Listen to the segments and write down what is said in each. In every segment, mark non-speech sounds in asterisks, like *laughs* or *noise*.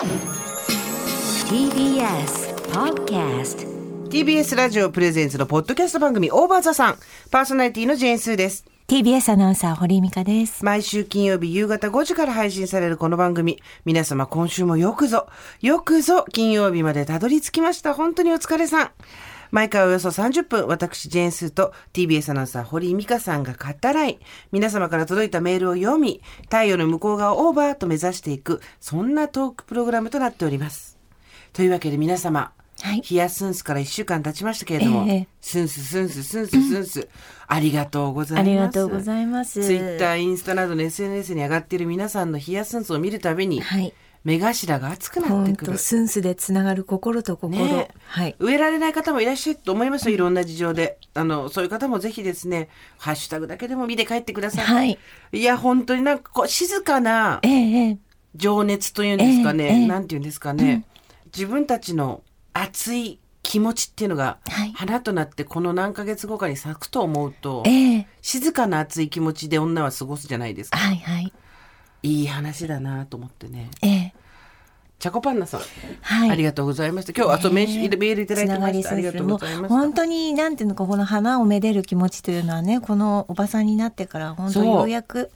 TBS Podcast TBS ラジオプレゼンツのポッドキャスト番組オーバーザさん。パーソナリティのジェーンスーです。TBS アナウンサー堀井美香です。毎週金曜日夕方5時から配信されるこの番組。皆様今週もよくぞよくぞ金曜日までたどり着きました。本当にお疲れさん毎回およそ30分、私、ジェーンスーと TBS アナウンサー、堀井美香さんが語らい、皆様から届いたメールを読み、太陽の向こう側をオーバーと目指していく、そんなトークプログラムとなっております。というわけで皆様、はいヒヤスンスから1週間経ちましたけれども、ええスンススンススンススンス、ありがとうございます。ありがとうございますツイッター、インスタなどの SNS に上がっている皆さんのヒヤスンスを見るたびに、はい。目頭が熱くなっ本てくる当。スンスでつながる心と心。ねえはい。植えられない方もいらっしゃると思いますよ、いろんな事情で。あの、そういう方もぜひですね、ハッシュタグだけでも見て帰ってください。はい。いや、本当になんかこう、静かな情熱というんですかね、ええええなんていうんですかね、自分たちの熱い気持ちっていうのが、はい花となってこの何ヶ月後かに咲くと思うと、ええ静かな熱い気持ちで女は過ごすじゃないですか。はいはい。いい話だなと思ってね。ええチャコパンナさん、はい。ありがとうございました。今日、あとメールメールいただいてました。ありがとうございます。本当になんていうのかこの花をめでる気持ちというのはねこのおばさんになってから本当そうようやく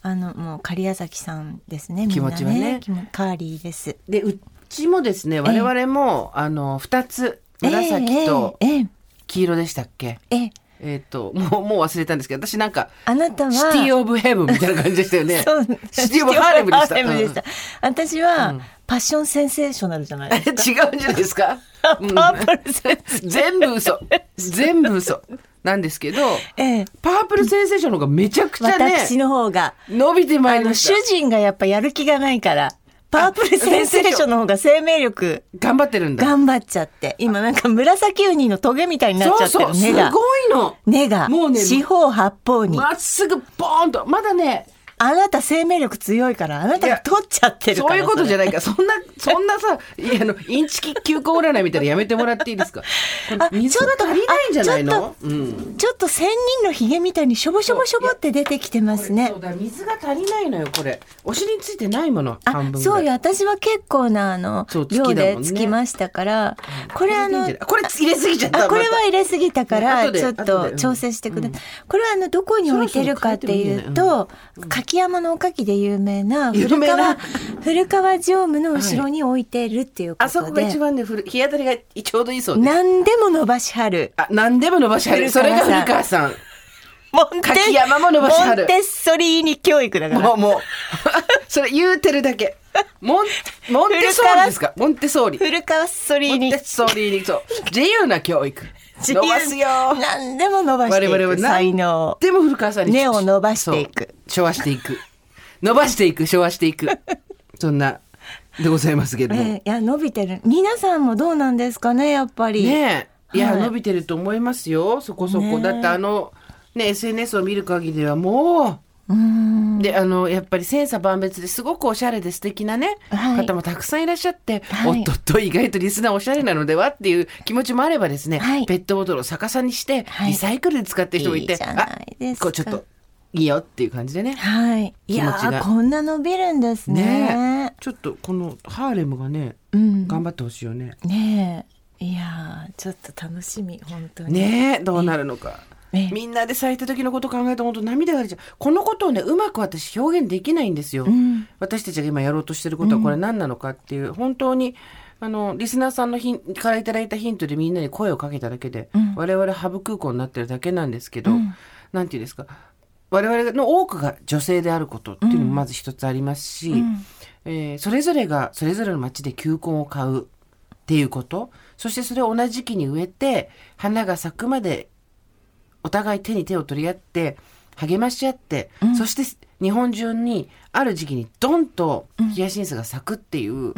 あのもう狩矢崎さんですね気持ちはね気もカーリーです。で、うちもですね、我々も、あの、二つ、紫とええええ黄色でしたっけ？えええええっ、と、もう、もう忘れたんですけど、私なんか、あなたはシティオブヘブンみたいな感じでしたよね。*laughs* そうシティオブハーレムでした。ハーレムでした私は、うんパッションセンセーショナルじゃないですか。*laughs* 違うんじゃないですか、*laughs* うんパープルセンセーショ全部嘘。全部嘘。なんですけど、ええパープルセンセーションの方がめちゃくちゃね、私の方が。伸びてまいりました主。人がやっぱやる気がないから、パープルセンセーションの方が生命力頑張ってるんだ。頑張っちゃって。今なんか紫ウニのトゲみたいになっちゃってるそうそう、の。根が。もうね四方八方に。まっすぐボーンと。まだね、あなた生命力強いから、あなたが取っちゃってるから。そういうことじゃない。から、そんな、そんなさ、いや、あの、インチキ休校占いみたいなのやめてもらっていいですか？あ水が足りないんじゃないちょっのうん。ちょっと千人のヒゲみたいにしょぼしょぼしょぼって出てきてますねそう。だ、水が足りないのよ、これ。お尻についてないもの、あ。そうよ私は結構なあの量でつきましたから、これあのこれ入れすぎちゃった。あこれは入れすぎたかねらちょっと調整してください、これはあのどこに置いてるかっていうと柿山のおかきで有名な有古川古川常務の後ろに置いてるっていうこあそとで、こが一番ね、日当たりがちょうどいいそうです。何でも伸ばしはるあ、何でも伸ばしはる。それが古川さん。モンテ柿山も伸ばしはるモンテッソリーニ教育だからもう、もう。*laughs* それ言うてるだけ。モン、モンテソーリですか？モンテソーリ。古川ソリーニモンテソーリに、そう。自由な教育。*laughs* 伸ばすよ。何でも伸ばしていく才能。でも古川さんに。根を伸ばしていく。昭和していく。伸ばしていく昭和していく。*laughs* そんなでございますけども、ええいや伸びてる。皆さんもどうなんですかねやっぱり。ねえ。いや、はい。伸びてると思いますよ。そこそこ、ねえ。だってあのね SNS を見る限りではもうであのやっぱり千差万別ですごくおしゃれで素敵なね、はい。方もたくさんいらっしゃって、はい。おっとっと意外とリスナーおしゃれなのではっていう気持ちもあればですね、はい。ペットボトルを逆さにしてはい。リサイクルで使ってる人もいて、いいあこうちょっといいよっていう感じでねはい。いやこんな伸びるんですね。ねえ。ちょっとこのハーレムがね、うん。頑張ってほしいよね。ねえ。いやーちょっと楽しみ本当に。ねえどうなるのか。ええみんなで咲いた時のこと考えると本当涙が出ちゃう。このことをねうまく私表現できないんですよ。ん。私たちが今やろうとしてることはこれ何なのかっていう、本当にあのリスナーさんのヒンからいただいたヒントでみんなに声をかけただけで、我々ハブ空港になってるだけなんですけど、なんていうんですか？我々の多くが女性であることっていうのもまず一つありますし、えーそれぞれがそれぞれの町で球根を買うっていうことそしてそれを同じ時期に植えて花が咲くまでお互い手に手を取り合って励まし合って、そして日本中にある時期にドンとヒヤシンスが咲くっていう、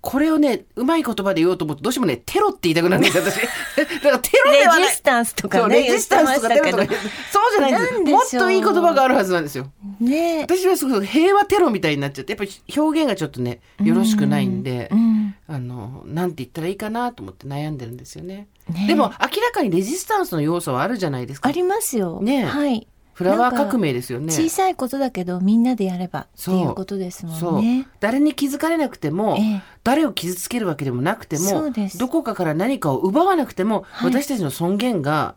これをねうまい言葉で言おうと思うとどうしてもねテロって言いたくなるんですよ *laughs* 私。だからテロではない。レジスタンスとかねそうレジスタンスとかテロとかそうじゃないんですもっといい言葉があるはずなんですよ。ね。え私はすごい平和テロみたいになっちゃってやっぱり表現がちょっとねよろしくないんで、うん。あのなんて言ったらいいかなと思って悩んでるんですよねね。でも明らかにレジスタンスの要素はあるじゃないですか。ありますよ。ねえ。はい。フラワー革命ですよね。小さいことだけどみんなでやればっていうことですもんね。誰に気づかれなくても、ええ。誰を傷つけるわけでもなくてもどこかから何かを奪わなくても、はい。私たちの尊厳が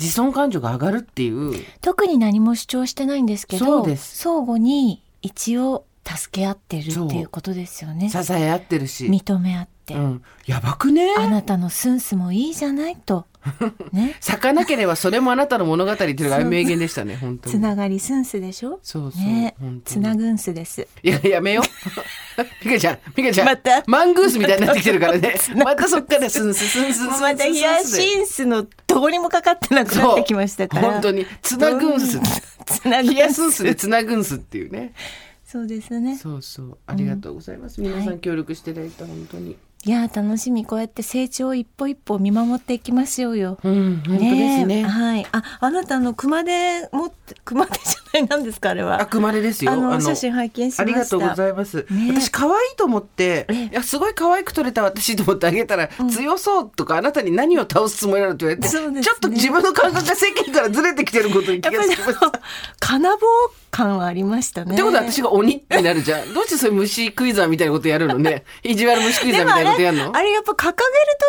自尊感情が上がるっていう。特に何も主張してないんですけど相互に一応助け合ってるっていうことですよね。支え合ってるし、認め合って、うん、やばくね？あなたのスンスもいいじゃないと。*laughs* ね。咲かなければそれもあなたの物語っていうのが名言でしたね本当に。つながりスンスでしょ？そうそう、ね。つに。なぐんすです。いややめよう。*laughs* ミカちゃんミカちゃん。また。マングースみたいになってきてるからね。またそっからスンススンスまたヒヤシンスのどこにもかかってなくなってきましたから。本当に。つなぐんす。つなぐんヒヤスンスでつなぐんすっていうね。そうですね。そうそう。ありがとうございます、皆さん協力していただいた本当にいや楽しみこうやって成長を一歩一歩見守っていきましょうよ。うん本当ですねえはい。ああなたの熊手持って熊手じゃないなんですかあれは。あくまれですよあの写真拝見しました。ありがとうございます。ね私可愛いと思って、ええいやすごい可愛く撮れた私と思ってあげたら、強そうとかあなたに何を倒すつもりなのって言われて、ねちょっと自分の感覚が世間からずれてきてることに気がつきました。っ金棒感はありましたね。てことは私が鬼になるじゃん。*laughs* どうしてそういう虫クイズみたいなことやるのね。意地悪虫クイズみたいなことやるの？あれやっぱ掲げる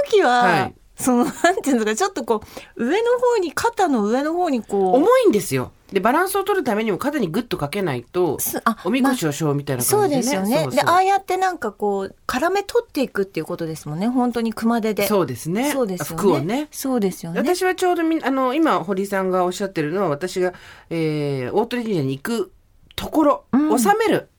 時は、はいそのなんていうんですかちょっとこう上の方に肩の上の方にこう重いんですよ。で、バランスを取るためにも肩にグッとかけないとおみこしをしょうみたいなそう感じでね。ですよね。そうそう。でああやってなんかこう絡め取っていくっていうことですもんね本当に熊手で。そうですね。そうですよね。服をね。そうですよね。私はちょうどみあの今堀井さんがおっしゃってるのは私が、えー、大鳥神社に行くところ、うん。収める。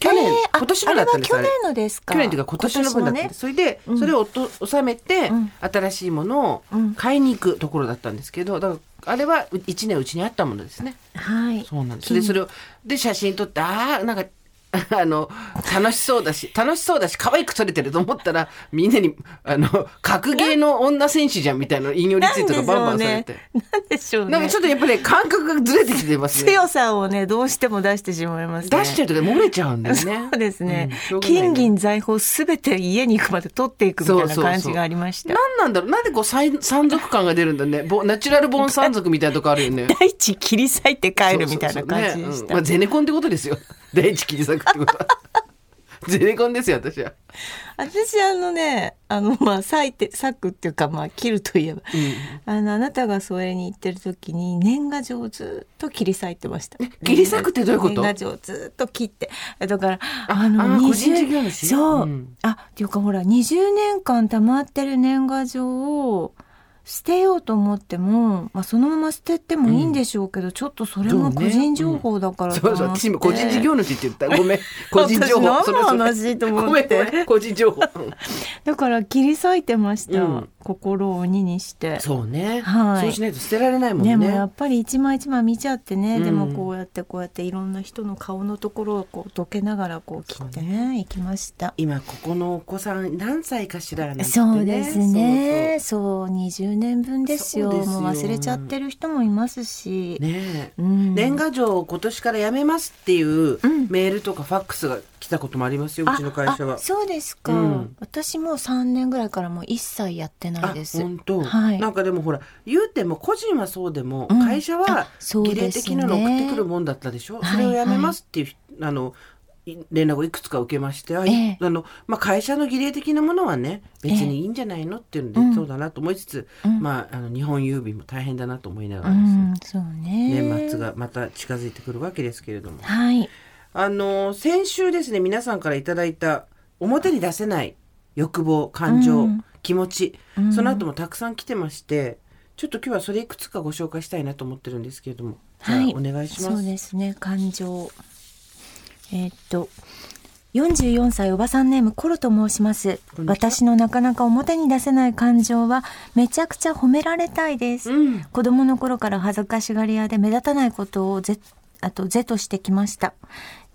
去年、えーあ今年のだったんです去年のですか？去年というか今年の分だったんです、それで、うん。それをと収めて、うん。新しいものをうん。買いに行くところだったんですけどだからあれは1年うちにあったものですね。はい。そうなんです。でそれをで写真撮ってああなんか *laughs* あの楽しそうだし楽しそうだし可愛く撮れてると思ったらみんなにあの格ゲーの女戦士じゃんみたいな引用リツイートがバンバンされて。なんでしょうねなんかちょっとやっぱり感覚がずれてきてますね。強さをねどうしても出してしまいますね出しちゃうと漏れちゃうんだよね。*laughs* そうですねうん金銀財宝すべて家に行くまで取っていくみたいな感じがありました何なんだろう？なんでこう山山賊感が出るんだね？ボナチュラルボーン山賊みたいなとこあるよね。大地切り裂いて帰るみたいな感じでそうそうそうねうんしたまあゼネコンってことですよ。*laughs* 第一切り裂くってこと。は。ゼネコンですよ私は。私あのねあのまあ裂いて裂くっていうかまあ切るといえば。あのあなたがそれに行ってる時に年賀状をずっと切り裂いてました。切り裂くってどういうこと？年賀状をずっと切って。だからあのあ20個人事業主？そう、うん。あっていうかほら20年間溜まってる年賀状を捨てようと思っても、まあ、そのまま捨ててもいいんでしょうけど、うん、ちょっとそれも個人情報だからそうそう。私も個人事業主って言った。ごめん。*laughs* 個人情報。私何の話と思って。個人情報。*laughs* だから切り裂いてました、うん、心を鬼にして。そうね、はい、そうしないと捨てられないもんね。でもやっぱり一枚一枚見ちゃってね、うん、でもこうやってこうやっていろんな人の顔のところをこう溶けながらこう切ってねいきました。今ここのお子さん何歳かしらなんて、ね、そうですね。そうそう。そう10年分ですよ。もう忘れちゃってる人もいますし、ねうん、年賀状を今年からやめますっていうメールとかファックスが来たこともありますよ、うん、うちの会社は。そうですか、うん、私も3年ぐらいからもう一切やってないです。本当、はい、なんかでもほら言うても個人はそうでも会社は儀礼的なの送ってくるもんだったでしょ、うん、それをやめますっていう、はいはい、あの連絡をいくつか受けまして、あええ。あのまあ、会社の儀礼的なものはね別にいいんじゃないのっていうので、うん。そうだなと思いつつ、うん。まあ、あの日本郵便も大変だなと思いながうらです。ね、うね。年末がまた近づいてくるわけですけれども。はい。あの先週ですね皆さんからいただいた表に出せない欲望感情、うん。気持ち、うん。その後もたくさん来てましてちょっと今日はそれいくつかご紹介したいなと思ってるんですけれどもはい。お願いします。そうですね感情えーっと44歳おばさんネームコロと申します。私のなかなか表に出せない感情はめちゃくちゃ褒められたいです、うん。子供の頃から恥ずかしがり屋で目立たないことをぜあと是としてきました、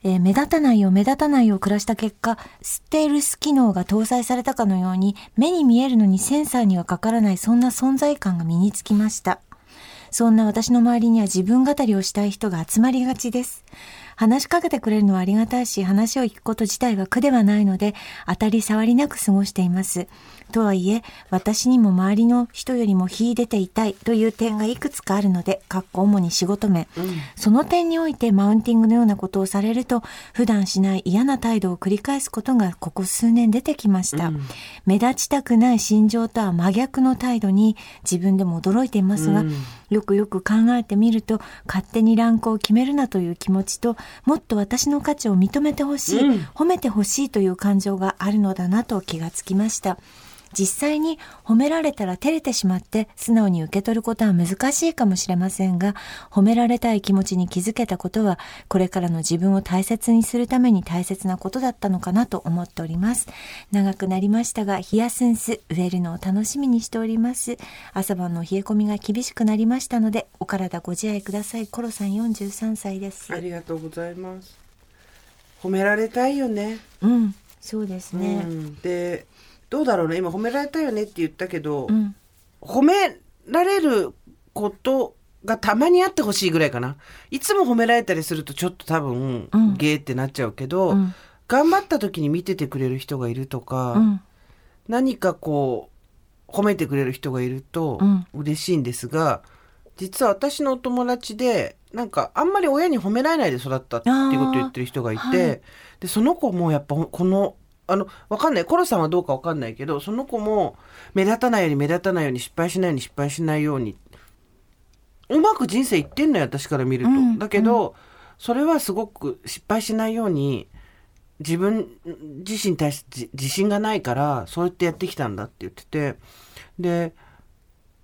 えー目立たないよ目立たないよ暮らした結果ステルス機能が搭載されたかのように目に見えるのにセンサーにはかからないそんな存在感が身につきました。そんな私の周りには自分語りをしたい人が集まりがちです。話しかけてくれるのはありがたいし、話を聞くこと自体は苦ではないので、当たり障りなく過ごしています。とはいえ、私にも周りの人よりも秀でていたいという点がいくつかあるので、かっこ主に仕事面。その点においてマウンティングのようなことをされると、普段しない嫌な態度を繰り返すことがここ数年出てきました。目立ちたくない心情とは真逆の態度に自分でも驚いていますが、よくよく考えてみると、勝手にランクを決めるなという気持ちと、もっと私の価値を認めてほしい、褒めてほしいという感情があるのだなと気がつきました。実際に褒められたら照れてしまって素直に受け取ることは難しいかもしれませんが、褒められたい気持ちに気づけたことは、これからの自分を大切にするために大切なことだったのかなと思っております。長くなりましたが、ヒヤスンス植えるのを楽しみにしております。朝晩の冷え込みが厳しくなりましたので、お体ご自愛ください。コロさん43歳です。ありがとうございます褒められたいよねうん、そうですうね。ん、でどうだろうね。今褒められたいよねって言ったけど、うん、褒められることがたまにあってほしいぐらいかな。いつも褒められたりするとちょっと多分、うん。ゲーってなっちゃうけど、うん。頑張った時に見ててくれる人がいるとか、うん、何かこう褒めてくれる人がいるとうん。嬉しいんですが、実は私のお友達でなんかあんまり親に褒められないで育ったっていうことを言ってる人がいて、はい。でその子もやっぱこのあのわかんない。コロさんはどうかわかんないけどその子も目立たないように目立たないように失敗しないように失敗しないようにうまく人生いってんのよ私から見ると。うん。だけど、それはすごく失敗しないように自分自身に対してじ自信がないからそうやってやってきたんだって言ってて。で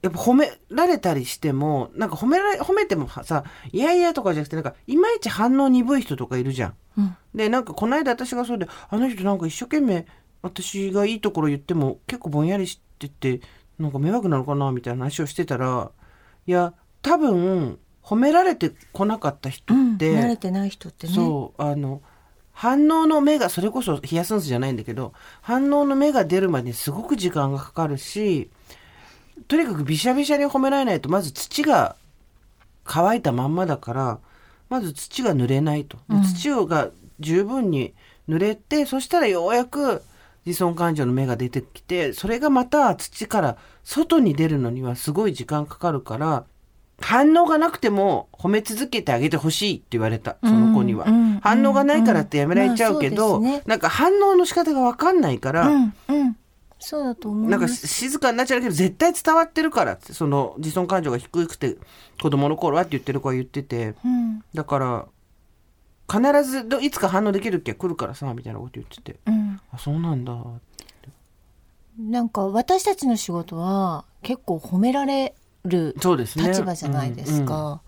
やっぱ褒められたりしてもなんか褒められ褒めてもさいやいやとかじゃなくてなんかいまいち反応鈍い人とかいるじゃん。うん、でなんかこの間私がそうであの人なんか一生懸命私がいいところ言っても結構ぼんやりしててなんか迷惑なのかなみたいな話をしてたらいや多分褒められてこなかった人うん、って、慣れてない人ってね。そうあの反応の目がそれこそヒヤスンスじゃないんだけど反応の目が出るまですごく時間がかかるしとにかくびしゃびしゃに褒められないとまず土が乾いたまんまだからまず土が濡れないと、でうん。土が十分に濡れてそしたらようやく自尊感情の芽が出てきてそれがまた土から外に出るのにはすごい時間かかるから反応がなくても褒め続けてあげてほしいって言われたその子には、うん。うん。反応がないからってやめられちゃうけど、うん。まあねなん。か反応の仕方が分かん。ないから、うん、うん、そうだと思いなんか。静かになっちゃうけど絶対伝わってるからってその自尊感情が低くて子供の頃はって言ってる子は言っててうん、だから必ずどいつか反応できる時は来るからさみたいなこと言ってて。うん、あそうなんだなんか私たちの仕事は結構褒められる立場じゃないですか。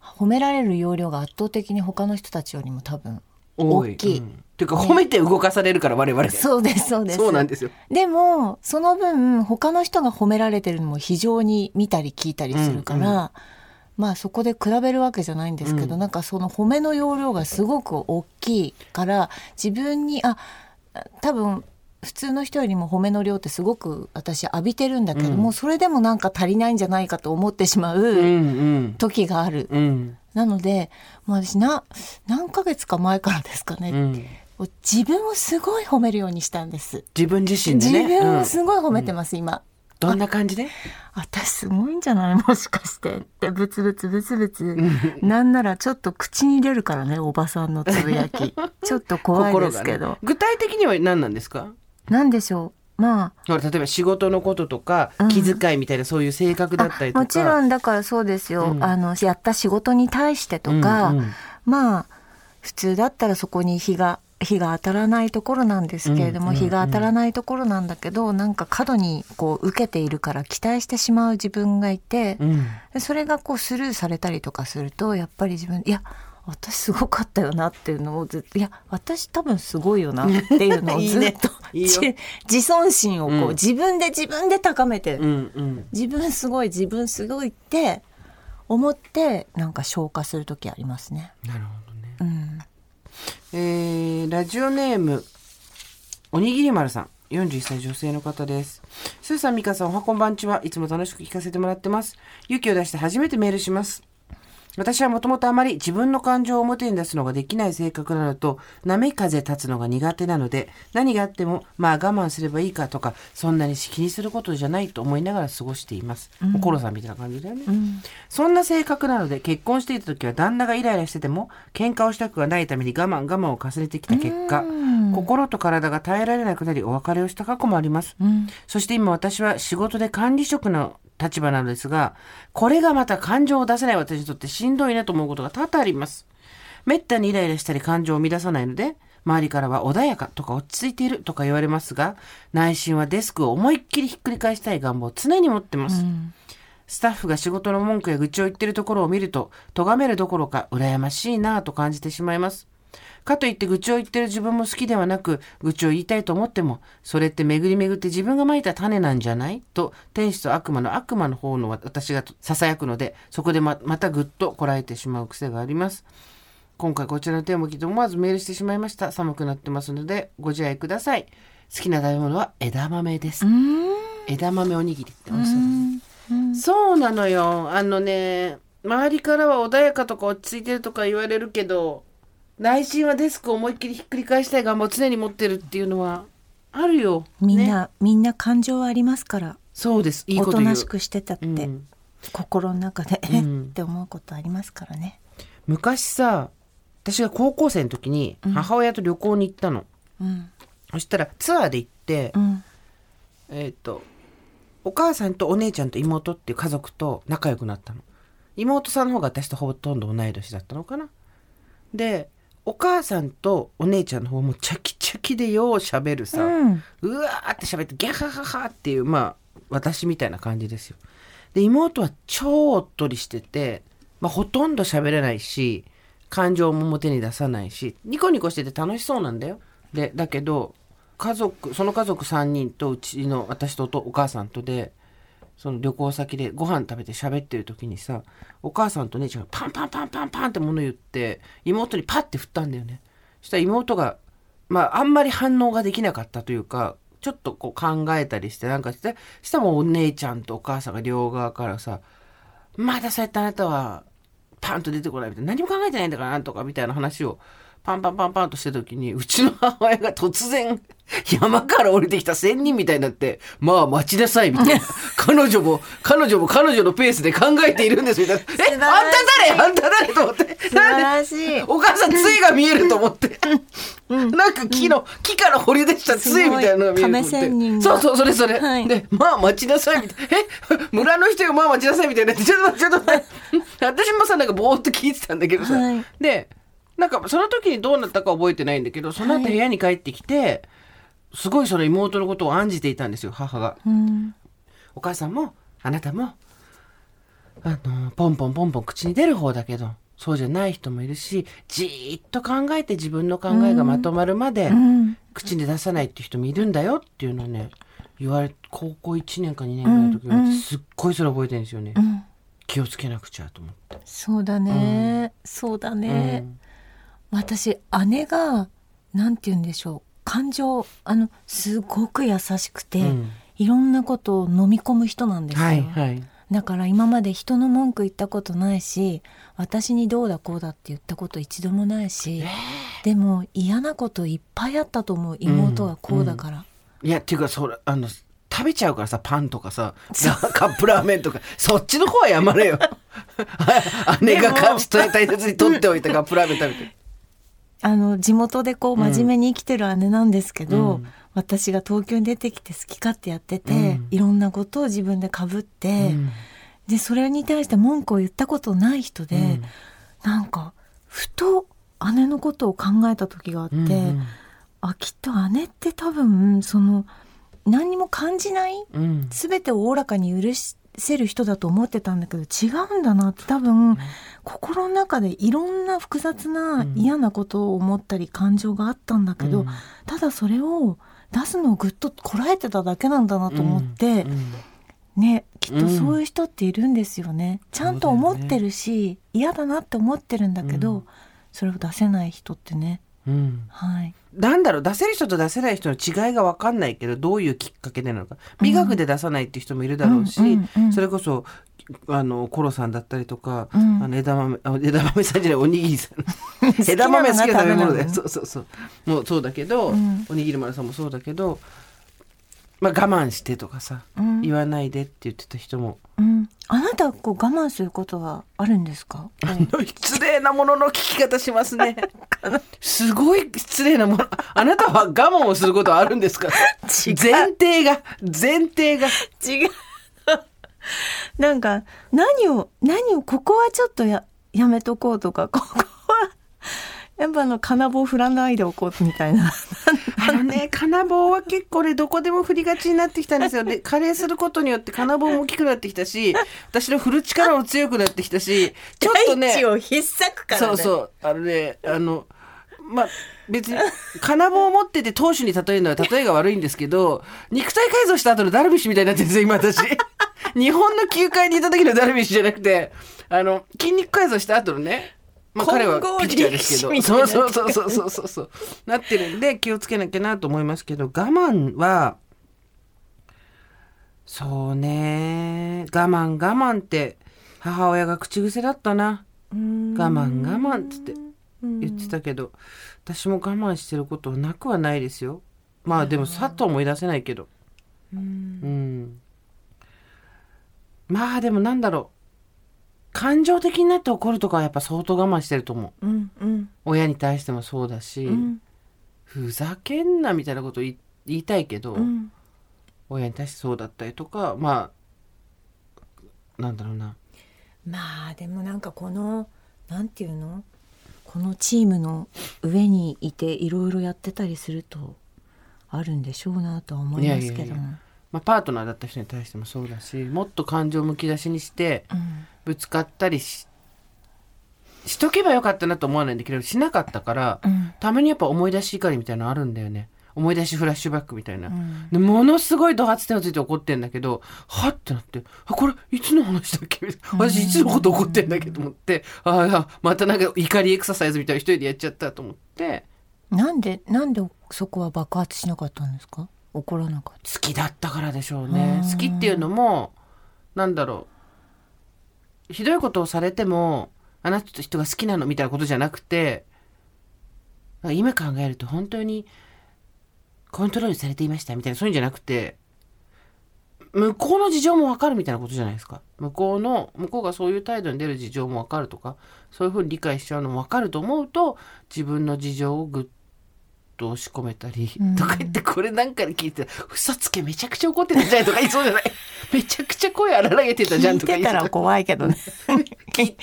褒められる容量が圧倒的に他の人たちよりも多分大きい。うん。っていうか褒めて動かされるから我々そうですそうです。そうなんですよ。でもその分他の人が褒められてるのも非常に見たり聞いたりするから、うん。まあそこで比べるわけじゃないんですけど、うん。なんかその褒めの容量がすごく大きいから自分にあ多分普通の人よりも褒めの量ってすごく私浴びてるんだけども、うんそれでもなんか足りないんじゃないかと思ってしまうんううん。時がある。うん。なのでもう私な何ヶ月か前からですかね、うん。自分をすごい褒めるようにしたんです。自分自身ね。うん分をすごい褒めてます、今。どんな感じで？私すごいんじゃない？*laughs* もしかして。ってブツブツブツブツ。なんならちょっと口に入れるからねおばさんのつぶやき。*laughs* ちょっと怖いですけど、ね、具体的には何なんですか？なんでしょう？まほら例えば仕事のこととか、うん。気遣いみたいなそういう性格だったりとか。あもちろんだからそうですよ、うん。あのやった仕事に対してとか、うんうん。まあ普通だったらそこに日が日が当たらないところなんですけれども、うんうんうん日が当たらないところなんだけどなんか過度にこう受けているから期待してしまう自分がいて、うん。でそれがこうスルーされたりとかするとやっぱり自分いや私すごかったよなっていうのをずっといや私多分すごいよなっていうのをずっと *laughs* *laughs* いいよじ自尊心をこう、うん自分で自分で高めて、うんうん自分すごい自分すごいって思ってなんか消化する時ありますね。なるほどねうん、えーラジオネームおにぎり丸さん41歳女性の方です。スーさん、ミカさん、おはこんばんちは。いつも楽しく聞かせてもらってます。勇気を出して初めてメールします。私はもともとあまり自分の感情を表に出すのができない性格なのと、波風立つのが苦手なので、何があっても、まあ我慢すればいいかとか、そんなに気にすることじゃないと思いながら過ごしています。うん、コロさんみたいな感じだよね、うん、そんな性格なので、結婚していた時は旦那がイライラしてても、喧嘩をしたくはないために我慢我慢を重ねてきた結果、心と体が耐えられなくなりお別れをした過去もあります。うん、そして今私は仕事で管理職の立場なのですが、これがまた感情を出せない私にとってしんどいなと思うことが多々あります。めったにイライラしたり感情を乱さないので、周りからは穏やかとか落ち着いているとか言われますが、内心はデスクを思いっきりひっくり返したい願望を常に持ってます。うん、スタッフが仕事の文句や愚痴を言ってるところを見ると、咎めるどころか羨ましいなぁと感じてしまいます。かといって愚痴を言ってる自分も好きではなく、愚痴を言いたいと思っても、それって巡り巡って自分が蒔いた種なんじゃない？と、天使と悪魔の悪魔の方の私が囁くので、そこでままたぐっとこらえてしまう癖があります。今回こちらのテーマを聞いて思わずメールしてしまいました。寒くなってますので、ご自愛ください。好きな食べ物は枝豆です。枝豆おにぎりって美味しそうです。そうなのよ。あのね、周りからは穏やかとか落ち着いてるとか言われるけど、内心はデスクを思いっきりひっくり返したい願望を常に持ってるっていうのはあるよ。みんな、ね、みんな感情はありますから。そうです。いいことおとなしくしてたって、うん、心の中で、うん、*laughs* って思うことありますからね。昔さ、私が高校生の時に母親と旅行に行ったの。うん、そしたらツアーで行って、えっ、ー、と、お母さんとお姉ちゃんと妹っていう家族と仲良くなったの。妹さんの方が私とほとんど同い年だったのかな。で、お母さんとお姉ちゃんの方もチャキチャキでよう喋るさ、うん、うわーって喋ってギャハハハっていうまあ私みたいな感じですよ。で妹は超おっとりしてて、まあ、ほとんど喋れないし感情も表に出さないしニコニコしてて楽しそうなんだよ。でだけど家族その家族3人とうちの私とお母さんとでその旅行先でご飯食べて喋ってる時にさお母さんと姉ちゃんがパンパンパンパンパンって物言って妹にパッて振ったんだよね。そしたら妹がまああんまり反応ができなかったというかちょっとこう考えたりしてなんかしてしたらもうお姉ちゃんとお母さんが両側からさ「まだそうやってあなたはパンと出てこない」みたいな何も考えてないんだからなんとかみたいな話をパンパンパンパンとした時に、うちの母親が突然、山から降りてきた仙人みたいになって、まあ待ちなさいみたいな。*laughs* 彼女も、彼女も彼女のペースで考えているんですみたいな。*laughs* え、あんた誰？あんた誰？と思って。素晴らしい。お母さん、杖が見えると思って。なんか木の、木から掘り出した杖みたいなのが見えると思って。そうそう、それそれ。はい、で、まあ待ちなさいみたいな。え、村の人がまあ待ちなさいみたいな。ちょっと待って、ちょっと待って。*laughs* 私もさ、なんかぼーっと聞いてたんだけどさ。はい、で、なんかその時にどうなったか覚えてないんだけどその後部屋に帰ってきて、はい、すごいその妹のことを案じていたんですよ母が、うん、お母さんもあなたもあのポンポンポンポン口に出る方だけどそうじゃない人もいるしじーっと考えて自分の考えがまとまるまで、口に出さないっていう人もいるんだよっていうのをね言われ高校1年か2年ぐらいの時にすっごいそれ覚えてるんですよね、うん、気をつけなくちゃと思って。そうだね、うん、そうだね、うん私姉がなんて言うんでしょう。感情あのすごく優しくて、うん、いろんなことを飲み込む人なんですよ、はいはい、だから今まで人の文句言ったことないし私にどうだこうだって言ったこと一度もないし、えー、でも嫌なこといっぱいあったと思う妹がこうだから、うんうん、いやっていうかそれあの食べちゃうからさパンとかさカップラーメンとかそっちの方はやまれよ。*laughs* 姉が大切に取っておいたカップラーメン食べてあの地元でこう真面目に生きてる姉なんですけど、うん、私が東京に出てきて好き勝手やってて、うん、いろんなことを自分でかぶって、うん、でそれに対して文句を言ったことない人で、うん、なんかふと姉のことを考えた時があって、うんうん、あきっと姉って多分その何にも感じない、うん、全てをおおらかに許しせる人だと思ってたんだけど違うんだなって多分、心の中でいろんな複雑な嫌なことを思ったり感情があったんだけど、ただそれを出すのをぐっとこらえてただけなんだなと思って、ねきっとそういう人っているんですよね。ちゃんと思ってるし、嫌だなって思ってるんだけど、それを出せない人ってねうん。はい。なんだろう出せる人と出せない人の違いが分かんないけどどういうきっかけでなのか。美学で出さないっていう人もいるだろうし、うんうんうんそれこそあのコロさんだったりとか、うん。あの枝豆あ枝豆さんじゃないおにぎりさん。枝 *laughs* 豆好きな食べ物だよ。そうそうそう。もうそうだけど、うん。おにぎり丸さんもそうだけど、まあ、我慢してとかさ、うん。言わないでって言ってた人もうん。あなたこう我慢することはあるんですか？失礼なものの聞き方しますね。*laughs* すごい失礼なもの。あなたは我慢をすることはあるんですか？前提が、前提が。違う。なんか何を何をここはちょっとややめとこうとかここはやっぱあの金棒振らないでおこうみたいな。あのね、金棒は結構ね、どこでも振りがちになってきたんですよ。で、加齢することによって金棒も大きくなってきたし、私の振る力も強くなってきたし、ちょっとね、を引っ裂くそうそう、あのね、あの、まあ、別に、金棒を持ってて投手に例えるのは例えが悪いんですけど、肉体改造した後のダルビッシュみたいになってるんですよ、今私。*laughs* 日本の球界にいた時のダルビッシュじゃなくて、あの、筋肉改造した後のね、まあ彼はピッチャーですけど、そうそうそうそうそうそう、なってるんで気をつけなきゃなと思いますけど、我慢は、そうね、我慢我慢って母親が口癖だったな。我慢我慢っつって言ってたけど、私も我慢してることなくはないですよ。まあでもさっと思い出せないけど。うん。まあでもなんだろう感情的になって怒るとかはやっぱ相当我慢してると思う。うんうん。親に対してもそうだし、うん。ふざけんなみたいなこと言いたいけど、うん。親に対してそうだったりとかまあなんだろうな。まあでもなんかこのなんていうの？このチームの上にいていろいろやってたりするとあるんでしょうなとは思いますけども。いやいやいやまあ、パートナーだった人に対してもそうだしもっと感情むき出しにしてうん。ぶつかったりししとけばよかったなと思わないんだけどしなかったから、うん。たまにやっぱ思い出し怒りみたいなのあるんだよね。思い出しフラッシュバックみたいな、ん。でものすごい怒発点をついて怒ってんだけどはってなってあこれいつの話だっけ？私いつのこと怒ってんだっけと思ってああまたなんか怒りエクササイズみたいな一人でやっちゃったと思って。なんでなんでそこは爆発しなかったんですか？怒らなかっ好きだったからでしょうね。うん好きっていうのもなんだろう。ひどいことをされてもあなたと人が好きなのみたいなことじゃなくて今考えると本当にコントロールされていましたみたいなそういうんじゃなくて向こうの事情もわかるみたいなことじゃないですか。向こうの向こうがそういう態度に出る事情もわかるとかそういうふうに理解しちゃうのもわかると思うと自分の事情をぐっと押し込めたり、うん。とか言ってこれなんかで聞いて嘘つけめちゃくちゃ怒ってたじゃんとか言いそうじゃない。*laughs* めちゃくちゃ声荒らげてたじゃんとか言いそう怖いけどね。聞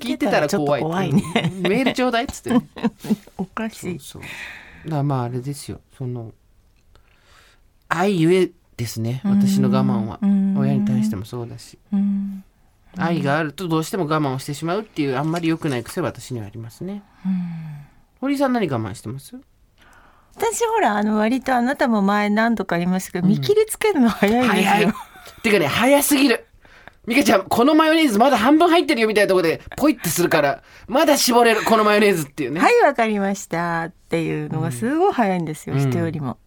聞いてたら怖いね。うんメールちょうだいっつってね。*laughs* おかしそうそう。だまああれですよ。その愛ゆえですね。私の我慢は。うん。親に対してもそうだし。うん。愛があるとどうしても我慢をしてしまうっていうあんまり良くない癖は私にはありますね。堀井さん何我慢してます？私ほらあの割とあなたも前何度か言いましたけど、見切りつけるの早いんですよ、早い。てかね早すぎる。ミカちゃんこのマヨネーズまだ半分入ってるよみたいなところでポイってするからまだ絞れるこのマヨネーズっていうね、はいわかりました。っていうのがすごい早いんですよ、うん。人よりも。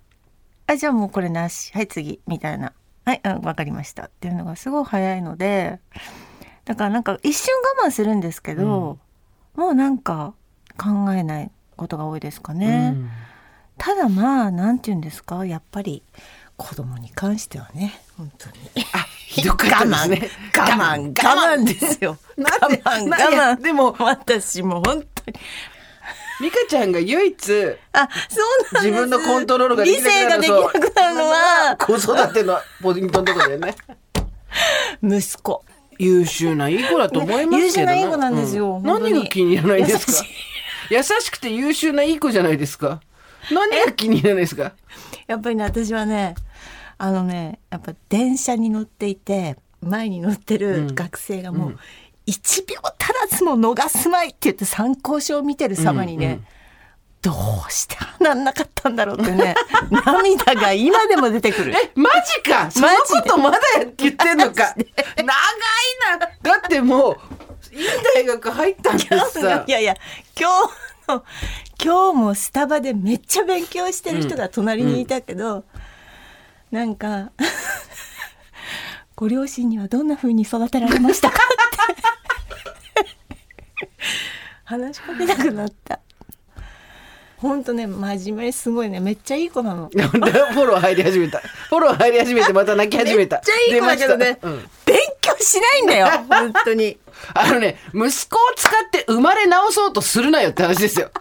あじゃあもうこれなし。はい次。みたいな。はいあわかりました。っていうのがすごい早いのでだからなんか一瞬我慢するんですけど、もうなんか考えないことが多いですかね、うんただまあなんて言うんですか？やっぱり子供に関してはね本当に。あ *laughs* ひどかったですね。我慢。我慢。ですよ。我慢。我慢。でも私も本当にミカちゃんが唯一あそうなんです。自分のコントロールができ理性ができなくなるのは。子育てのポイントのところだよね。*laughs* 息子。優秀ないい子だと思いますけど優秀ないい子なんですようん。何が気に入らないんですか？優優しくて優秀ないい子じゃないですか何が気に入らないですか？やっぱりね私はねあのねやっぱ電車に乗っていて前に乗ってる学生がもう1秒足らずも逃すまいって言って参考書を見てる様にね、うんうん。どうしてあんなかったんだろうってね *laughs* 涙が今でも出てくる。えマジか？そのことまだ言ってんのか？長いな。だってもういい大学入ったんですさ。いやいや今日の今日もスタバでめっちゃ勉強してる人が隣にいたけど、なんか *laughs* ご両親にはどんな風に育てられましたかって。*laughs* 話しかけなくなった。ほんとね真面目すごいね。めっちゃいい子なの。*laughs* フォロー入り始めた。フォロー入り始めてまた泣き始めた。めっちゃいい子だけどね、うん。勉強しないんだよ本当に。あのね、息子を使って生まれ直そうとするなよって話ですよ。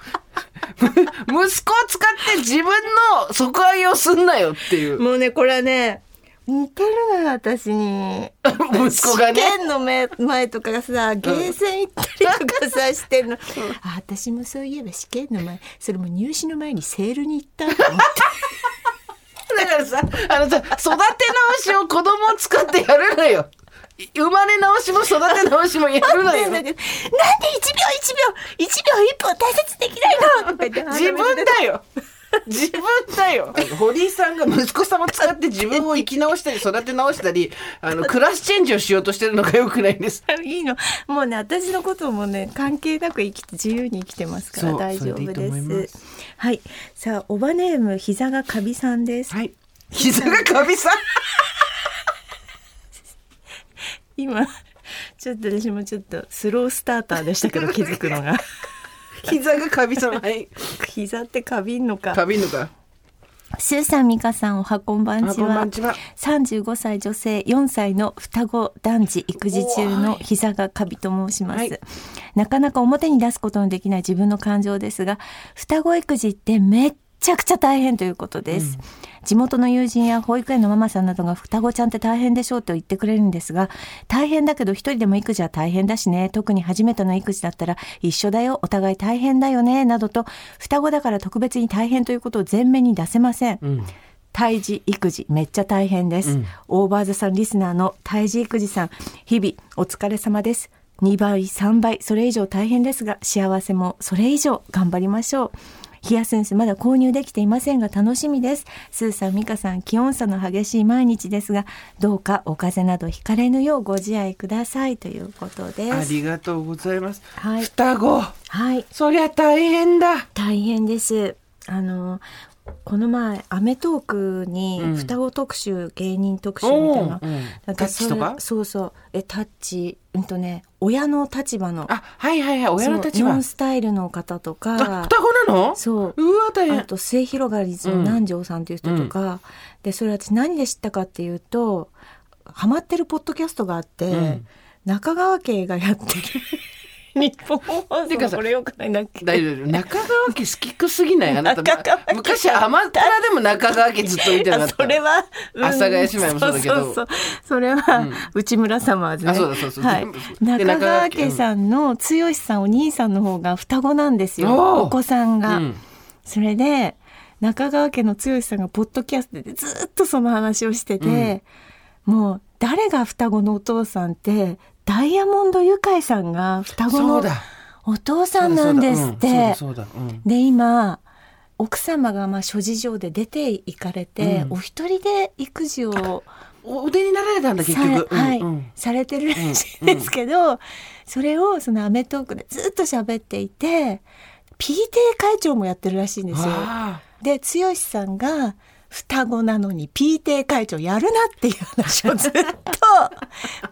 む *laughs* 息子を使って自分の底上げをすんなよっていう。もうねこれはね似てるのよ私に *laughs* 息子がね。試験の前前とかがさゲーセン行ったりとかさしてんの、あ私もそういえば試験の前それも入試の前にセールに行ったと思ってだからさ、あのさ、育て直しを子供を使ってやるなよ。生まれ直しも育て直しもやる *laughs* なよ。なんで1秒1秒1秒1分を大切にできないの？*laughs* 自分だよ。自分だよ。堀井さんが息子さんを使って自分を生き直したり育て直したり、あの、クラスチェンジをしようとしてるのが良くないんです。*laughs* いいのもうね私のこともね関係なく生きて自由に生きてますから大丈夫でいいいはいさあおばネーム膝がカビさんです、はい。膝がカビさん？今ちょっと私もちょっとスロースターターでしたけど *laughs* 気づくのが膝がカビさん。はい。膝ってカビんのかカビんのか。スーさん、ミカさん、おはこんばんあちはこんばん。ちは。35歳女性4歳の双子男児育児中の膝がカビと申します、はいなかなか表に出すことのできない自分の感情ですが双子育児ってめっちゃくちゃ大変ということです、地元の友人や保育園のママさんなどが双子ちゃんって大変でしょうと言ってくれるんですが大変だけど一人でも育児は大変だしね。特に初めての育児だったら一緒だよ。お互い大変だよね。などと双子だから特別に大変ということを前面に出せません、うん。胎児育児めっちゃ大変です、うん。オーバーザさんリスナーの胎児育児さん日々お疲れ様です。2倍3倍それ以上大変ですが幸せもそれ以上頑張りましょうヒヤセンスまだ購入できていませんが楽しみですスーさんミカさん気温差の激しい毎日ですがどうかお風邪などひかれぬようご自愛くださいということですありがとうございます。はい双子。はいそりゃ大変だ。大変ですあのこの前『アメトーク』にうん。双子特集、芸人特集みたいな、かそうそう。えタッチ？うんとね親の立場の。あ、はいはいはい。親の立場。ノン。スタイルの方とあ、か双子なの？そう。うわ、大あ変。と末広がりずの南條さんという人とか、でそれ私何で知ったかっていうとハマってるポッドキャストがあって、うん。中川家がやってる日本放送これよくない？なっけ大丈夫。中川家好きくすぎない？あなた。中川家。昔、アマプラでも中川家ずっと見てなかった。それは、阿佐ヶ谷姉妹もそうだけど。そうそうそう。それは、内村サマーズね。あそうだそうそうはい。中川家。さんの剛さん、お兄さんの方が双子なんですよ。お子さんが。うん。それで、中川家の剛さんがポッドキャストでずっとその話をしてて、もう誰が双子のお父さんって、ダイヤモンドユカイさんが双子の。お父さんなんですって。で今奥様がまあ諸事情で出て行かれて、うんお一人で育児をお腕になられたんだ、結され,、局。はいうんうんされてるらしいんですけど、それをその『アメトーク』でずっと喋っていて PTA 会長もやってるらしいんですよ。あで剛さんが双子なのに PTA 会長やるなっていう話をずっと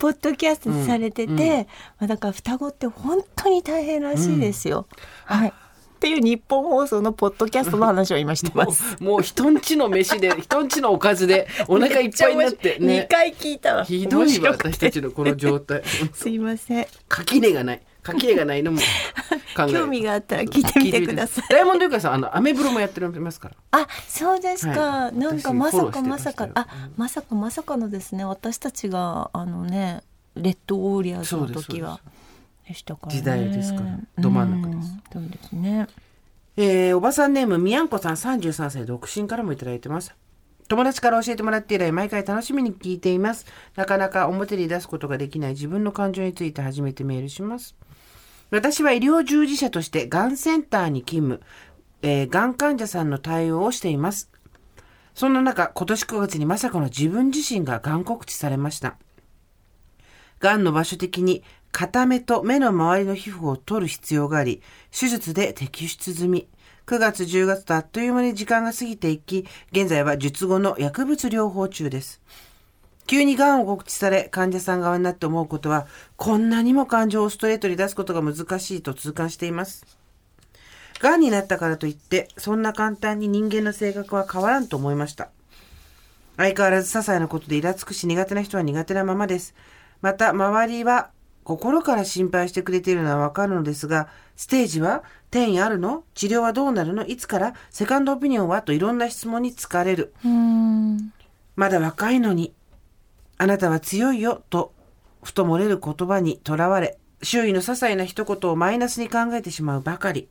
ポッドキャストでされてて、うんうんまあ、だから双子って本当に大変らしいですよ。はい、っていう日本放送のポッドキャストの話を今してます。う、もう人んちの飯で、人んちのおかずで、お腹いっぱいになって二ね。回聞いたわ。ひどいわ、私たちのこの状態。*laughs* すいません。垣根がない。垣根がないのも *laughs* 考える興味があったら聞いてみてください。ダイヤモンドユカイさん、あの、アメブロもやってますから。あ、そうですか。はいなんか私まさかまさかあ、まさかまさかのですね。私たちがあのね、レッドウォーリアーズの時はでしたからね。時代ですからど真ん中ですうん。そうですね。えー、おばさんネームみやんこさん33歳独身からもいただいてます友達から教えてもらって以来毎回楽しみに聞いていますなかなか表に出すことができない自分の感情について初めてメールします私は医療従事者としてがんセンターに勤務、えー、がん患者さんの対応をしていますそんな中今年9月にまさかの自分自身ががん告知されましたがんの場所的に片目と目の周りの皮膚を取る必要があり、手術で摘出済み。9月10月とあっという間に時間が過ぎていき、現在は術後の薬物療法中です。急に癌を告知され、患者さん側になって思うことは、こんなにも感情をストレートに出すことが難しいと痛感しています。癌になったからといって、そんな簡単に人間の性格は変わらんと思いました。相変わらず些細なことでイラつくし苦手な人は苦手なままです。また、周りは心から心配してくれているのはわかるのですが、ステージは転移あるの？治療はどうなるの？いつから？セカンドオピニオンは？といろんな質問に疲れる。うん。まだ若いのに、あなたは強いよと、ふと漏れる言葉にとらわれ、周囲の些細な一言をマイナスに考えてしまうばかり。